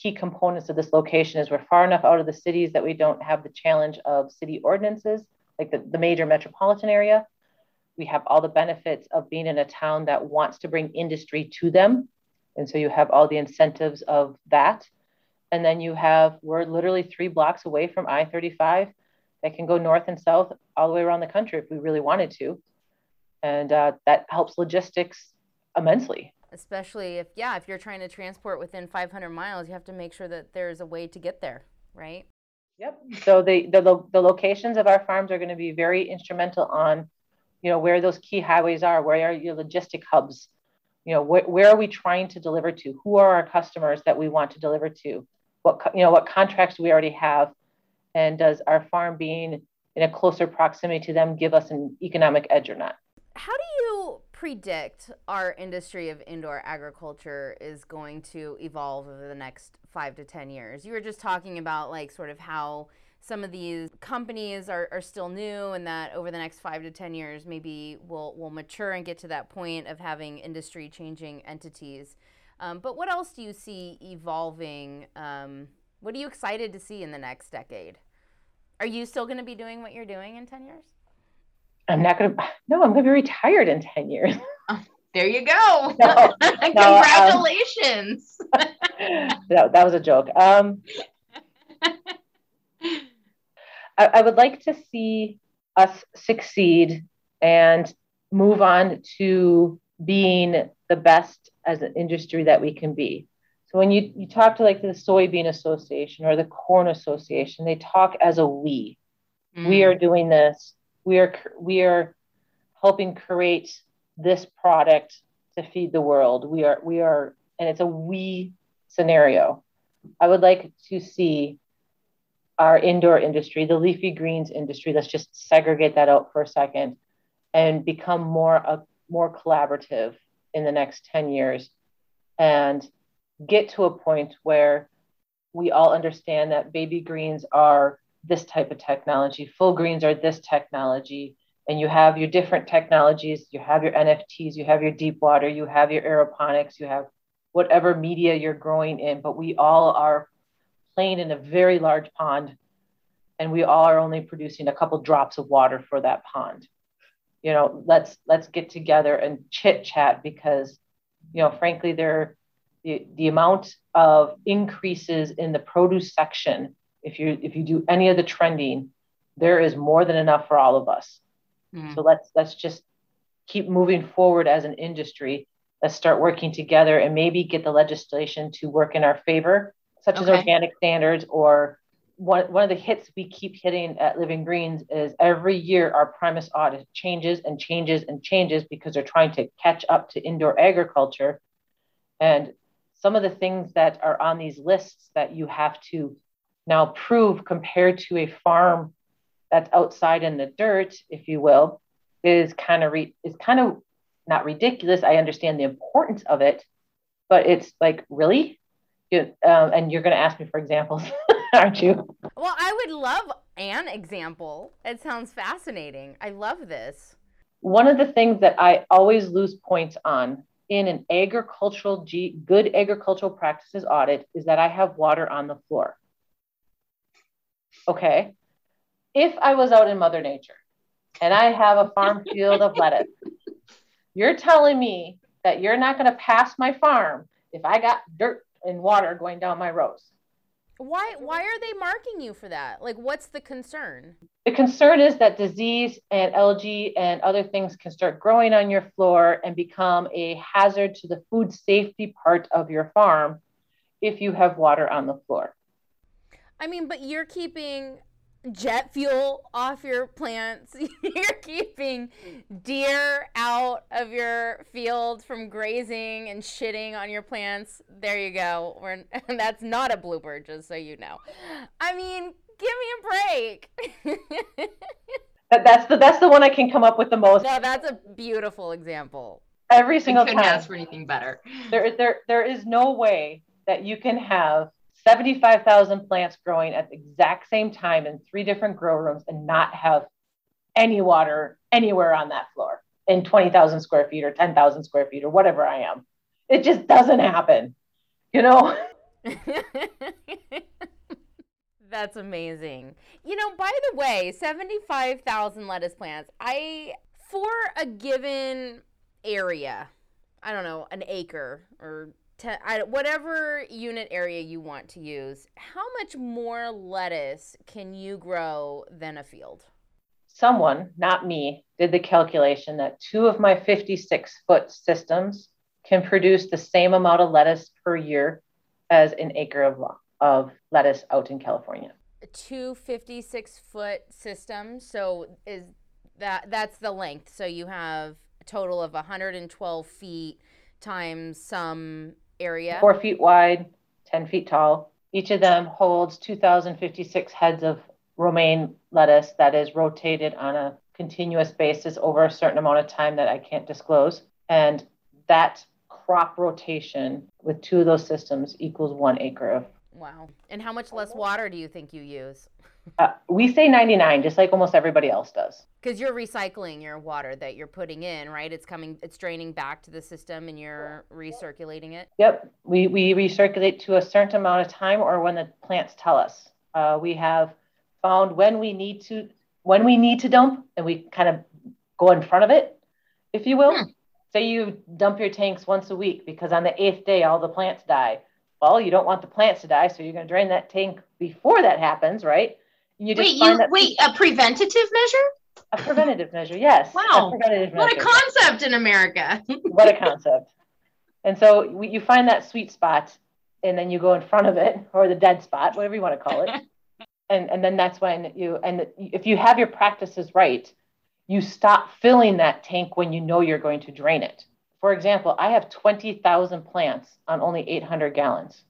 key components of this location is we're far enough out of the cities that we don't have the challenge of city ordinances, like the, the major metropolitan area. We have all the benefits of being in a town that wants to bring industry to them. And so you have all the incentives of that. And then you have, we're literally three blocks away from I 35 that can go north and south all the way around the country if we really wanted to. And uh, that helps logistics immensely especially if yeah if you're trying to transport within 500 miles you have to make sure that there's a way to get there right? Yep. So the the, the locations of our farms are going to be very instrumental on you know where those key highways are where are your logistic hubs? You know wh- where are we trying to deliver to? Who are our customers that we want to deliver to? What you know what contracts do we already have? And does our farm being in a closer proximity to them give us an economic edge or not? How do you predict our industry of indoor agriculture is going to evolve over the next five to 10 years? You were just talking about, like, sort of how some of these companies are, are still new and that over the next five to 10 years, maybe we'll, we'll mature and get to that point of having industry changing entities. Um, but what else do you see evolving? Um, what are you excited to see in the next decade? Are you still going to be doing what you're doing in 10 years? I'm not going [sighs] to, no, I'm going to be retired in 10 years. [laughs] Oh, there you go. No, Congratulations. [laughs] No, um, [laughs] no, that was a joke. Um, I, I would like to see us succeed and move on to being the best as an industry that we can be. So when you, you talk to like the soybean association or the corn association, they talk as a we. Mm. We are doing this we are we are helping create this product to feed the world. We are we are and it's a we scenario. I would like to see our indoor industry, the leafy greens industry, let's just segregate that out for a second and become more a more collaborative in the next 10 years and get to a point where we all understand that baby greens are this type of technology. Full greens are this technology. And you have your different technologies. You have your NFTs, you have your deep water, you have your aeroponics, you have whatever media you're growing in. But we all are playing in a very large pond. And we all are only producing a couple drops of water for that pond. You know, let's let's get together and chit chat because, you know, frankly, there the, the amount of increases in the produce section if you if you do any of the trending, there is more than enough for all of us. Mm. So let's let's just keep moving forward as an industry. Let's start working together and maybe get the legislation to work in our favor, such okay. as organic standards or one, one of the hits we keep hitting at Living Greens is every year our Primus audit changes and changes and changes because they're trying to catch up to indoor agriculture. And some of the things that are on these lists that you have to now prove compared to a farm that's outside in the dirt, if you will, is kind of re- is kind of not ridiculous. I understand the importance of it, but it's like really, you, um, and you're going to ask me for examples, [laughs] aren't you? Well, I would love an example. It sounds fascinating. I love this. One of the things that I always lose points on in an agricultural G, good agricultural practices audit is that I have water on the floor. Okay. If I was out in Mother Nature and I have a farm [laughs] field of lettuce, you're telling me that you're not going to pass my farm if I got dirt and water going down my rows. Why why are they marking you for that? Like what's the concern? The concern is that disease and algae and other things can start growing on your floor and become a hazard to the food safety part of your farm if you have water on the floor. I mean, but you're keeping jet fuel off your plants. [laughs] You're keeping deer out of your field from grazing and shitting on your plants. There you go. We're, [laughs] that's not a blooper, just so you know. I mean, give me a break. [laughs] that's the that's the one I can come up with the most. No, that's a beautiful example. Every single time. couldn't time. ask for anything better. There, there, there is no way that you can have 75,000 plants growing at the exact same time in three different grow rooms and not have any water anywhere on that floor in 20,000 square feet or 10,000 square feet or whatever I am. It just doesn't happen, you know? [laughs] [laughs] That's amazing. You know, by the way, 75,000 lettuce plants. I, for a given area, I don't know, an acre or to, I, whatever unit area you want to use, how much more lettuce can you grow than a field? Someone, not me, did the calculation that two of my 56 foot systems can produce the same amount of lettuce per year as an acre of, of lettuce out in California. Two 56 foot systems. So is that that's the length. So you have a total of 112 feet times some area. Four feet wide, 10 feet tall. Each of them holds 2,056 heads of romaine lettuce that is rotated on a continuous basis over a certain amount of time that I can't disclose. And that crop rotation with two of those systems equals one acre of. Wow. And how much less water do you think you use? Uh, we say 99, just like almost everybody else does. Because you're recycling your water that you're putting in, right? It's coming, it's draining back to the system, and you're recirculating it. Yep, we we recirculate to a certain amount of time, or when the plants tell us. Uh, we have found when we need to when we need to dump, and we kind of go in front of it, if you will. Hmm. Say you dump your tanks once a week because on the eighth day all the plants die. Well, you don't want the plants to die, so you're going to drain that tank before that happens, right? You wait, you wait, a preventative measure? A preventative measure, yes. Wow. A what measure. a concept in America. [laughs] what a concept. And so we, you find that sweet spot and then you go in front of it or the dead spot, whatever you want to call it. [laughs] and, and then that's when you, and if you have your practices right, you stop filling that tank when you know you're going to drain it. For example, I have 20,000 plants on only 800 gallons.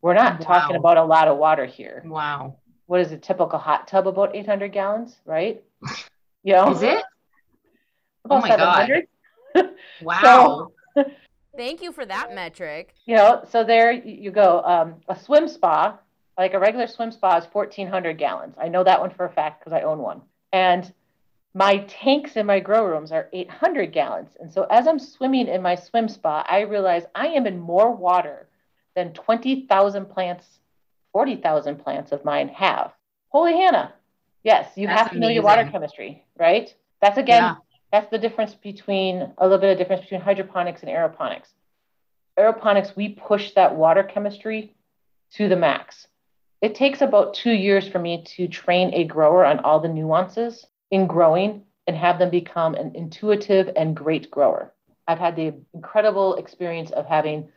We're not wow. talking about a lot of water here. Wow what is a typical hot tub about 800 gallons, right? [laughs] You know, is it? About oh my 700. God. [laughs] wow. So, Thank you for that metric. You know, so there you go. Um, a swim spa, like a regular swim spa, is 1,400 gallons. I know that one for a fact because I own one. And my tanks in my grow rooms are 800 gallons. And so as I'm swimming in my swim spa, I realize I am in more water than 20,000 plants 40,000 plants of mine have. Holy Hannah. Yes, you that's have to amazing. know your water chemistry, right? That's again, yeah. that's the difference between a little bit of difference between hydroponics and aeroponics. Aeroponics, we push that water chemistry to the max. It takes about two years for me to train a grower on all the nuances in growing and have them become an intuitive and great grower. I've had the incredible experience of having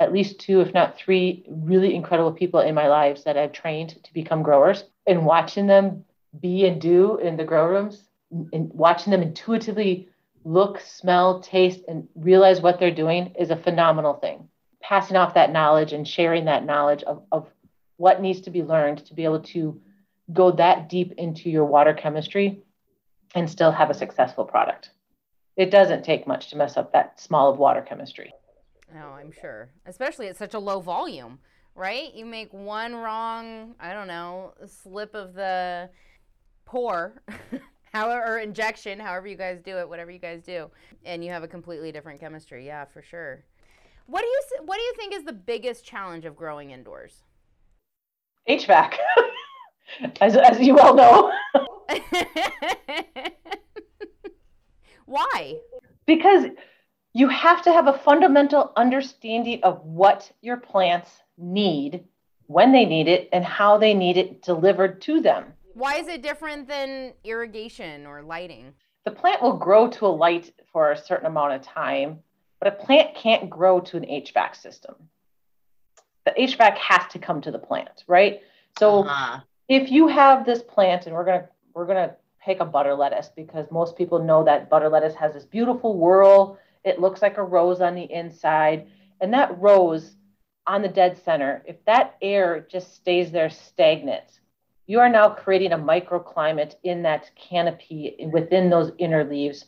at least two, if not three, really incredible people in my lives that I've trained to become growers. And watching them be and do in the grow rooms, and watching them intuitively look, smell, taste, and realize what they're doing is a phenomenal thing. Passing off that knowledge and sharing that knowledge of, of what needs to be learned to be able to go that deep into your water chemistry and still have a successful product. It doesn't take much to mess up that small of water chemistry. Oh, I'm sure. Especially at such a low volume, right? You make one wrong, I don't know, slip of the pour, [laughs] however, or injection, however you guys do it, whatever you guys do, and you have a completely different chemistry. Yeah, for sure. What do you what do you think is the biggest challenge of growing indoors? HVAC, [laughs] as as you all know. [laughs] Why? Because you have to have a fundamental understanding of what your plants need, when they need it, and how they need it delivered to them. Why is it different than irrigation or lighting? The plant will grow to a light for a certain amount of time, but a plant can't grow to an HVAC system. The HVAC has to come to the plant, right? So uh-huh. if you have this plant, and we're gonna we're gonna pick a butter lettuce because most people know that butter lettuce has this beautiful whorl. It looks like a rose on the inside. And that rose on the dead center, if that air just stays there stagnant, you are now creating a microclimate in that canopy within those inner leaves.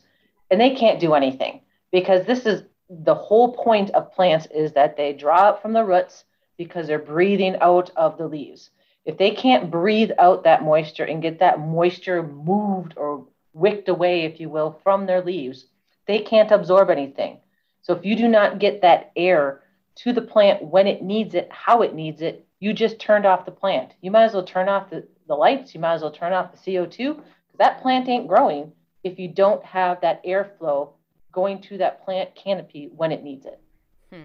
And they can't do anything because this is the whole point of plants is that they draw up from the roots because they're breathing out of the leaves. If they can't breathe out that moisture and get that moisture moved or wicked away, if you will, from their leaves, they can't absorb anything. So if you do not get that air to the plant when it needs it, how it needs it, you just turned off the plant. You might as well turn off the, the lights, you might as well turn off the CO2 because that plant ain't growing if you don't have that airflow going to that plant canopy when it needs it. Hmm.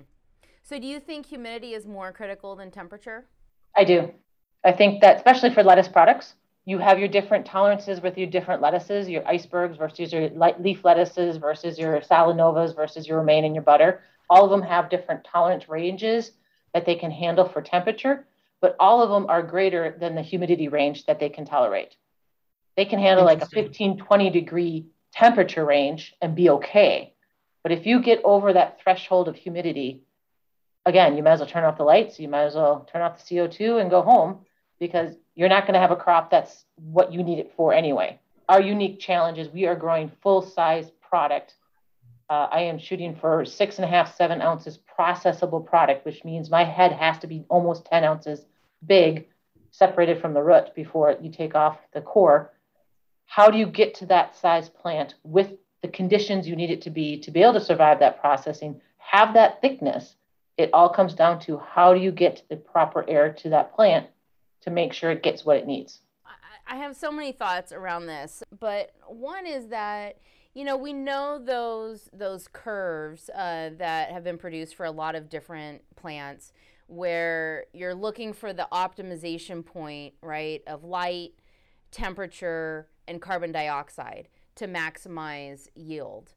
So do you think humidity is more critical than temperature? I do. I think that especially for lettuce products, you have your different tolerances with your different lettuces, your icebergs versus your leaf lettuces versus your salanovas versus your romaine and your butter. All of them have different tolerance ranges that they can handle for temperature, but all of them are greater than the humidity range that they can tolerate. They can handle like a 15, 20 degree temperature range and be okay. But if you get over that threshold of humidity, again, you might as well turn off the lights, you might as well turn off the CO2 and go home because you're not going to have a crop that's what you need it for anyway. Our unique challenge is we are growing full size product. Uh, I am shooting for six and a half, seven ounces processable product, which means my head has to be almost 10 ounces big, separated from the root before you take off the core. How do you get to that size plant with the conditions you need it to be to be able to survive that processing, have that thickness? It all comes down to how do you get the proper air to that plant to make sure it gets what it needs. I have so many thoughts around this, but one is that you know we know those those curves uh, that have been produced for a lot of different plants where you're looking for the optimization point right of light temperature and carbon dioxide to maximize yield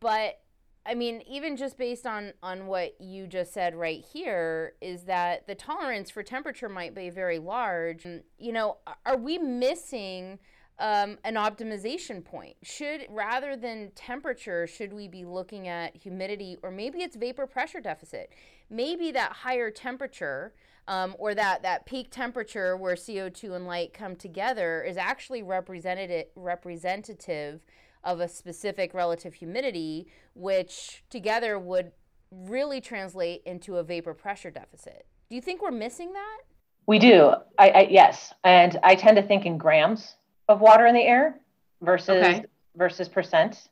but I mean, even just based on on what you just said right here, is that the tolerance for temperature might be very large. You know, are we missing um, an optimization point? Should rather than temperature, should we be looking at humidity or maybe it's vapor pressure deficit? Maybe that higher temperature. Um, or that, that peak temperature where CO2 and light come together is actually represented, representative of a specific relative humidity, which together would really translate into a vapor pressure deficit. Do you think we're missing that? We do. I, I yes, and I tend to think in grams of water in the air versus okay. versus percent,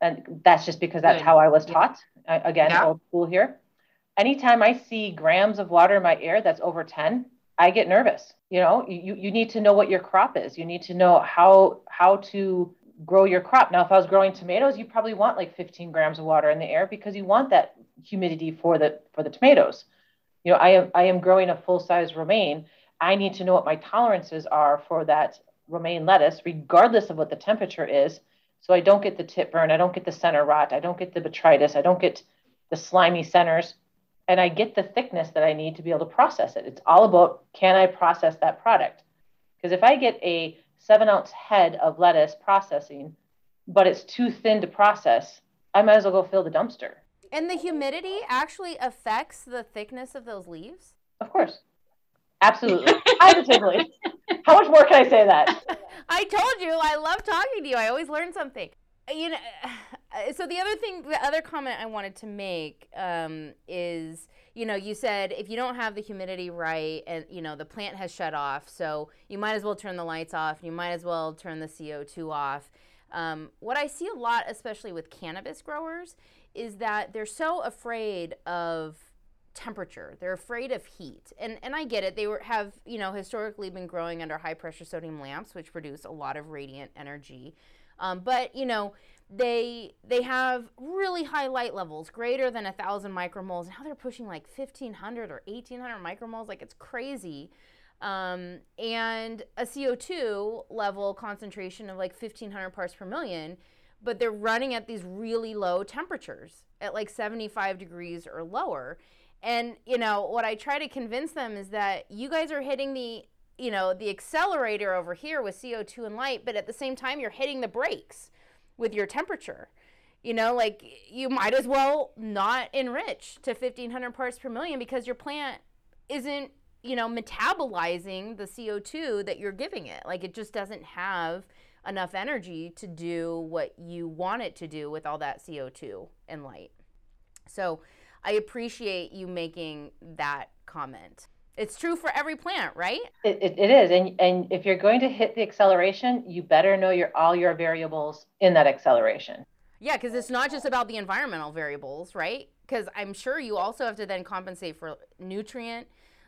and that's just because that's Good. how I was taught. Yeah. again, yeah. old school here. Anytime I see grams of water in my air that's over ten, I get nervous. You know, you you need to know what your crop is. You need to know how how to grow your crop. Now, if I was growing tomatoes, you probably want like 15 grams of water in the air because you want that humidity for the for the tomatoes. You know, I am I am growing a full size romaine. I need to know what my tolerances are for that romaine lettuce, regardless of what the temperature is, so I don't get the tip burn, I don't get the center rot, I don't get the botrytis, I don't get the slimy centers. and I get the thickness that I need to be able to process it. It's all about can I process that product? Because if I get a seven ounce head of lettuce processing, but it's too thin to process, I might as well go fill the dumpster. And the humidity actually affects the thickness of those leaves? Of course. Absolutely. Positively. [laughs] How much more can I say that? I told you I love talking to you. I always learn something. You know, so the other thing, the other comment I wanted to make um, is, you know, you said if you don't have the humidity right, and you know the plant has shut off, so you might as well turn the lights off. You might as well turn the CO two off. Um, what I see a lot, especially with cannabis growers, is that they're so afraid of temperature. They're afraid of heat. And and I get it. They were have, you know, historically been growing under high pressure sodium lamps, which produce a lot of radiant energy. Um, but, you know, they they have really high light levels, greater than a thousand micromoles. Now they're pushing like 1500 or 1800 micromoles, like it's crazy. Um, and a CO2 level concentration of like 1500 parts per million, but they're running at these really low temperatures at like 75 degrees or lower. And you know what I try to convince them is that you guys are hitting the you know the accelerator over here with CO2 and light, but at the same time you're hitting the brakes with your temperature. You know, like you might as well not enrich to 1500 parts per million because your plant isn't, you know, metabolizing the CO2 that you're giving it. Like it just doesn't have enough energy to do what you want it to do with all that CO2 and light. So I appreciate you making that comment. It's true for every plant, right? It, it, it is. And, and if you're going to hit the acceleration, you better know your all your variables in that acceleration. Yeah, because it's not just about the environmental variables, right? Because I'm sure you also have to then compensate for nutrient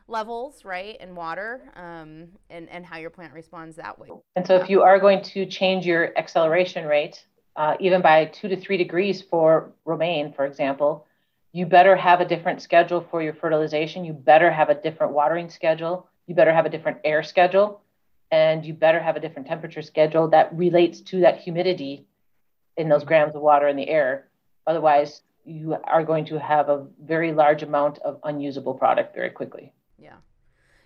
levels, right, and water, um, and, and how your plant responds that way. And so if you are going to change your acceleration rate, uh, even by two to three degrees for romaine, for example, you better have a different schedule for your fertilization. You better have a different watering schedule. You better have a different air schedule. And you better have a different temperature schedule that relates to that humidity in those grams of water in the air. Otherwise, you are going to have a very large amount of unusable product very quickly. Yeah.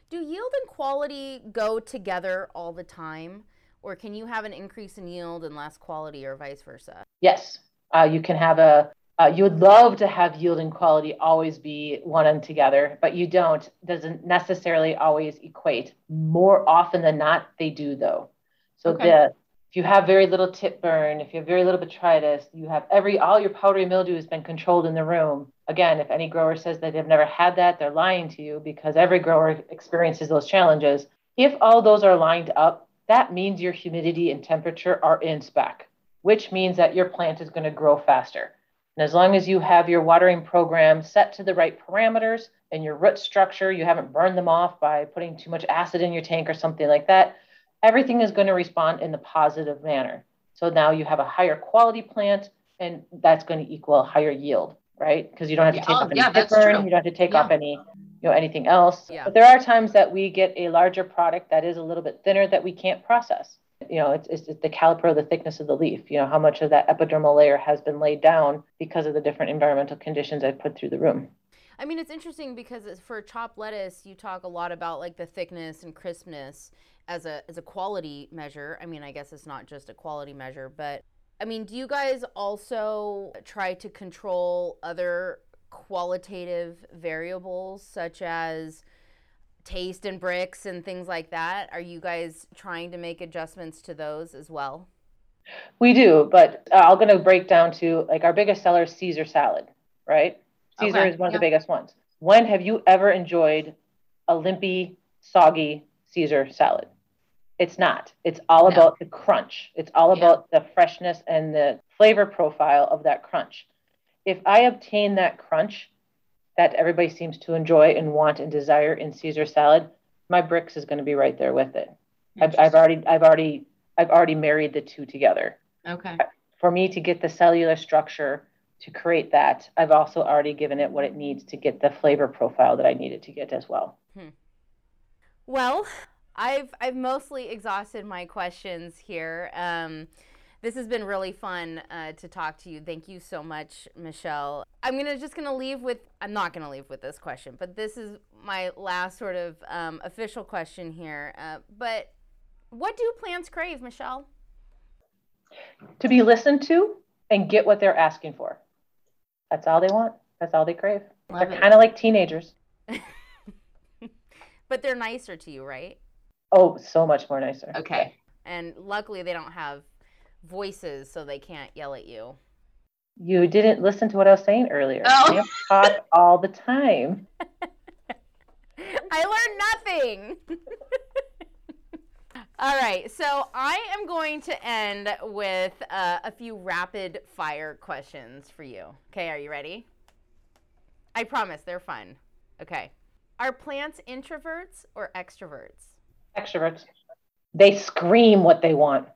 Do yield and quality go together all the time? Or can you have an increase in yield and less quality, or vice versa? Yes. Uh, you can have a uh, you would love to have yield and quality always be one and together, but you don't. Doesn't necessarily always equate. More often than not, they do though. So okay. the if you have very little tip burn, if you have very little botrytis, you have every all your powdery mildew has been controlled in the room. Again, if any grower says that they've never had that, they're lying to you because every grower experiences those challenges. If all those are lined up, that means your humidity and temperature are in spec, which means that your plant is going to grow faster. And as long as you have your watering program set to the right parameters and your root structure, you haven't burned them off by putting too much acid in your tank or something like that, everything is going to respond in the positive manner. So now you have a higher quality plant and that's going to equal a higher yield, right? Because you don't have to take oh, off any yeah, burn, you don't have to take yeah. off any, you know, anything else. Yeah. But there are times that we get a larger product that is a little bit thinner that we can't process you know, it's, it's, the caliper, of the thickness of the leaf, you know, how much of that epidermal layer has been laid down because of the different environmental conditions I've put through the room. I mean, it's interesting because for chopped lettuce, you talk a lot about like the thickness and crispness as a as a quality measure. I mean, I guess it's not just a quality measure, but I mean, do you guys also try to control other qualitative variables such as taste and Brix and things like that. Are you guys trying to make adjustments to those as well? We do, but uh, I'm going to break down to like our biggest seller is Caesar salad, right? Caesar okay. is one of the biggest ones. When have you ever enjoyed a limpy, soggy Caesar salad? It's not. It's all no. about the crunch. It's all about the freshness and the flavor profile of that crunch. If I obtain that crunch that everybody seems to enjoy and want and desire in Caesar salad, my Brix is going to be right there with it. I've, I've already, I've already, I've already married the two together. Okay. For me to get the cellular structure to create that, I've also already given it what it needs to get the flavor profile that I needed to get as well. Hmm. Well, I've I've mostly exhausted my questions here. Um, This has been really fun uh, to talk to you. Thank you so much, Michelle. I'm gonna just gonna leave with. I'm not gonna leave with this question, but this is my last sort of um, official question here. Uh, but what do plants crave, Michelle? To be listened to and get what they're asking for. That's all they want. That's all they crave. Love they're kind of like teenagers. [laughs] But they're nicer to you, right? Oh, so much more nicer. Okay. And luckily, they don't have voices, so they can't yell at you. You didn't listen to what I was saying earlier. Oh. Talk all the time. [laughs] I learned nothing. [laughs] All right, so I am going to end with uh, a few rapid fire questions for you. Okay, are you ready? I promise they're fun. Okay. Are plants introverts or extroverts? Extroverts. They scream what they want,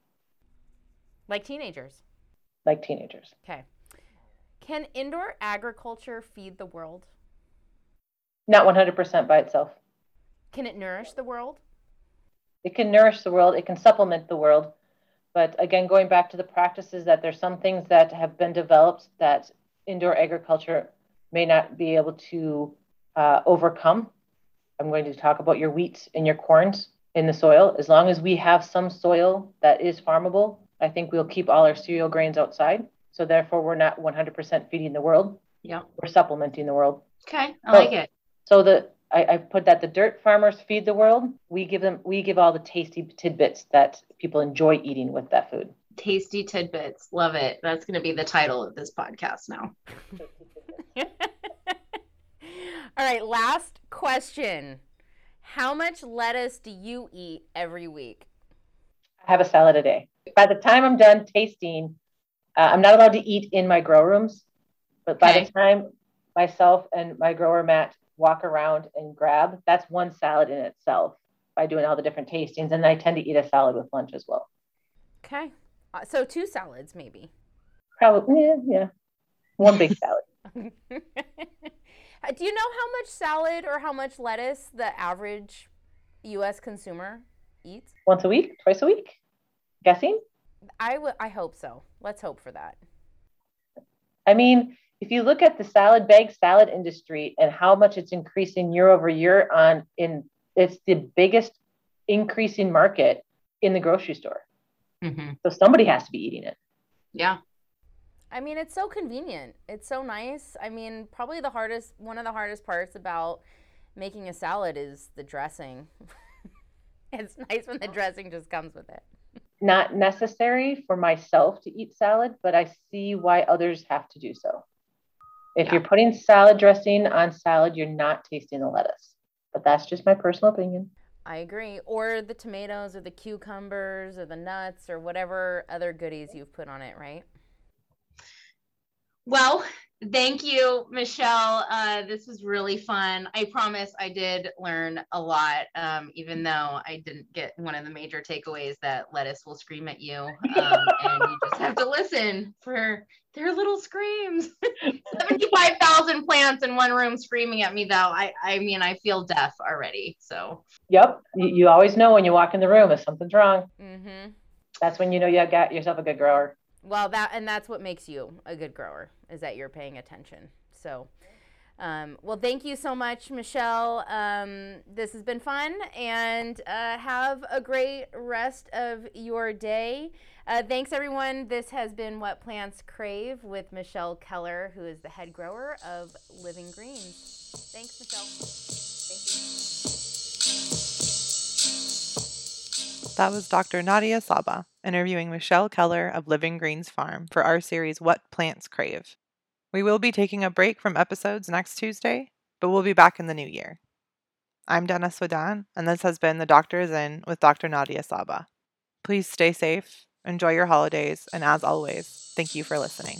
Like teenagers. like teenagers. Okay. Can indoor agriculture feed the world? Not 100% by itself. Can it nourish the world? It can nourish the world, it can supplement the world. But again, going back to the practices, that there's some things that have been developed that indoor agriculture may not be able to uh, overcome. I'm going to talk about your wheat and your corns in the soil. As long as we have some soil that is farmable, I think we'll keep all our cereal grains outside. So therefore, we're not 100% feeding the world. Yeah. We're supplementing the world. Okay. I So- like it. So the I, I put that the dirt farmers feed the world. We give them we give all the tasty tidbits that people enjoy eating with that food. Tasty tidbits. Love it. That's going to be the title of this podcast now. [laughs] All right, last question. How much lettuce do you eat every week? I have a salad a day. By the time I'm done tasting, uh, I'm not allowed to eat in my grow rooms, but by Okay. the time myself and my grower Matt walk around and grab, that's one salad in itself by doing all the different tastings. And I tend to eat a salad with lunch as well. Okay. Uh, so two salads, maybe. Probably, yeah, yeah. One big [laughs] salad. Uh, Do you know how much salad or how much lettuce the average U.S. consumer eats? Once a week, twice a week. Guessing? I would. I hope so. Let's hope for that. I mean, if you look at the salad bag salad industry and how much it's increasing year over year on in it's the biggest increasing market in the grocery store. hmm So somebody has to be eating it. Yeah. I mean, it's so convenient. It's so nice. I mean, probably the hardest, one of the hardest parts about making a salad is the dressing. [laughs] it's nice when the dressing just comes with it. Not necessary for myself to eat salad, but I see why others have to do so. If Yeah. you're putting salad dressing on salad, you're not tasting the lettuce. But that's just my personal opinion. I agree. Or the tomatoes or the cucumbers or the nuts or whatever other goodies you've put on it, right? Well, thank you, Michelle. Uh, this was really fun. I promise I did learn a lot, um, even though I didn't get one of the major takeaways that lettuce will scream at you. Um, [laughs] and you just have to listen for their little screams. [laughs] 75,000 plants in one room screaming at me, though. I, I mean, I feel deaf already. So, Yep. You, you always know when you walk in the room if something's wrong. Mm-hmm. That's when you know you got yourself a good grower. Well, that and that's what makes you a good grower is that you're paying attention. So, um, well, thank you so much, Michelle. Um, this has been fun, and uh, have a great rest of your day. Uh, thanks, everyone. This has been What Plants Crave with Michelle Keller, who is the head grower of Living Greens. Thanks, Michelle. Thank you. That was Dr. Nadia Sabeh interviewing Michelle Keller of Living Greens Farm for our series What Plants Crave. We will be taking a break from episodes next Tuesday, but we'll be back in the new year. I'm Dana Swadan, and this has been The Doctor is In with Dr. Nadia Sabeh. Please stay safe, enjoy your holidays, and as always, thank you for listening.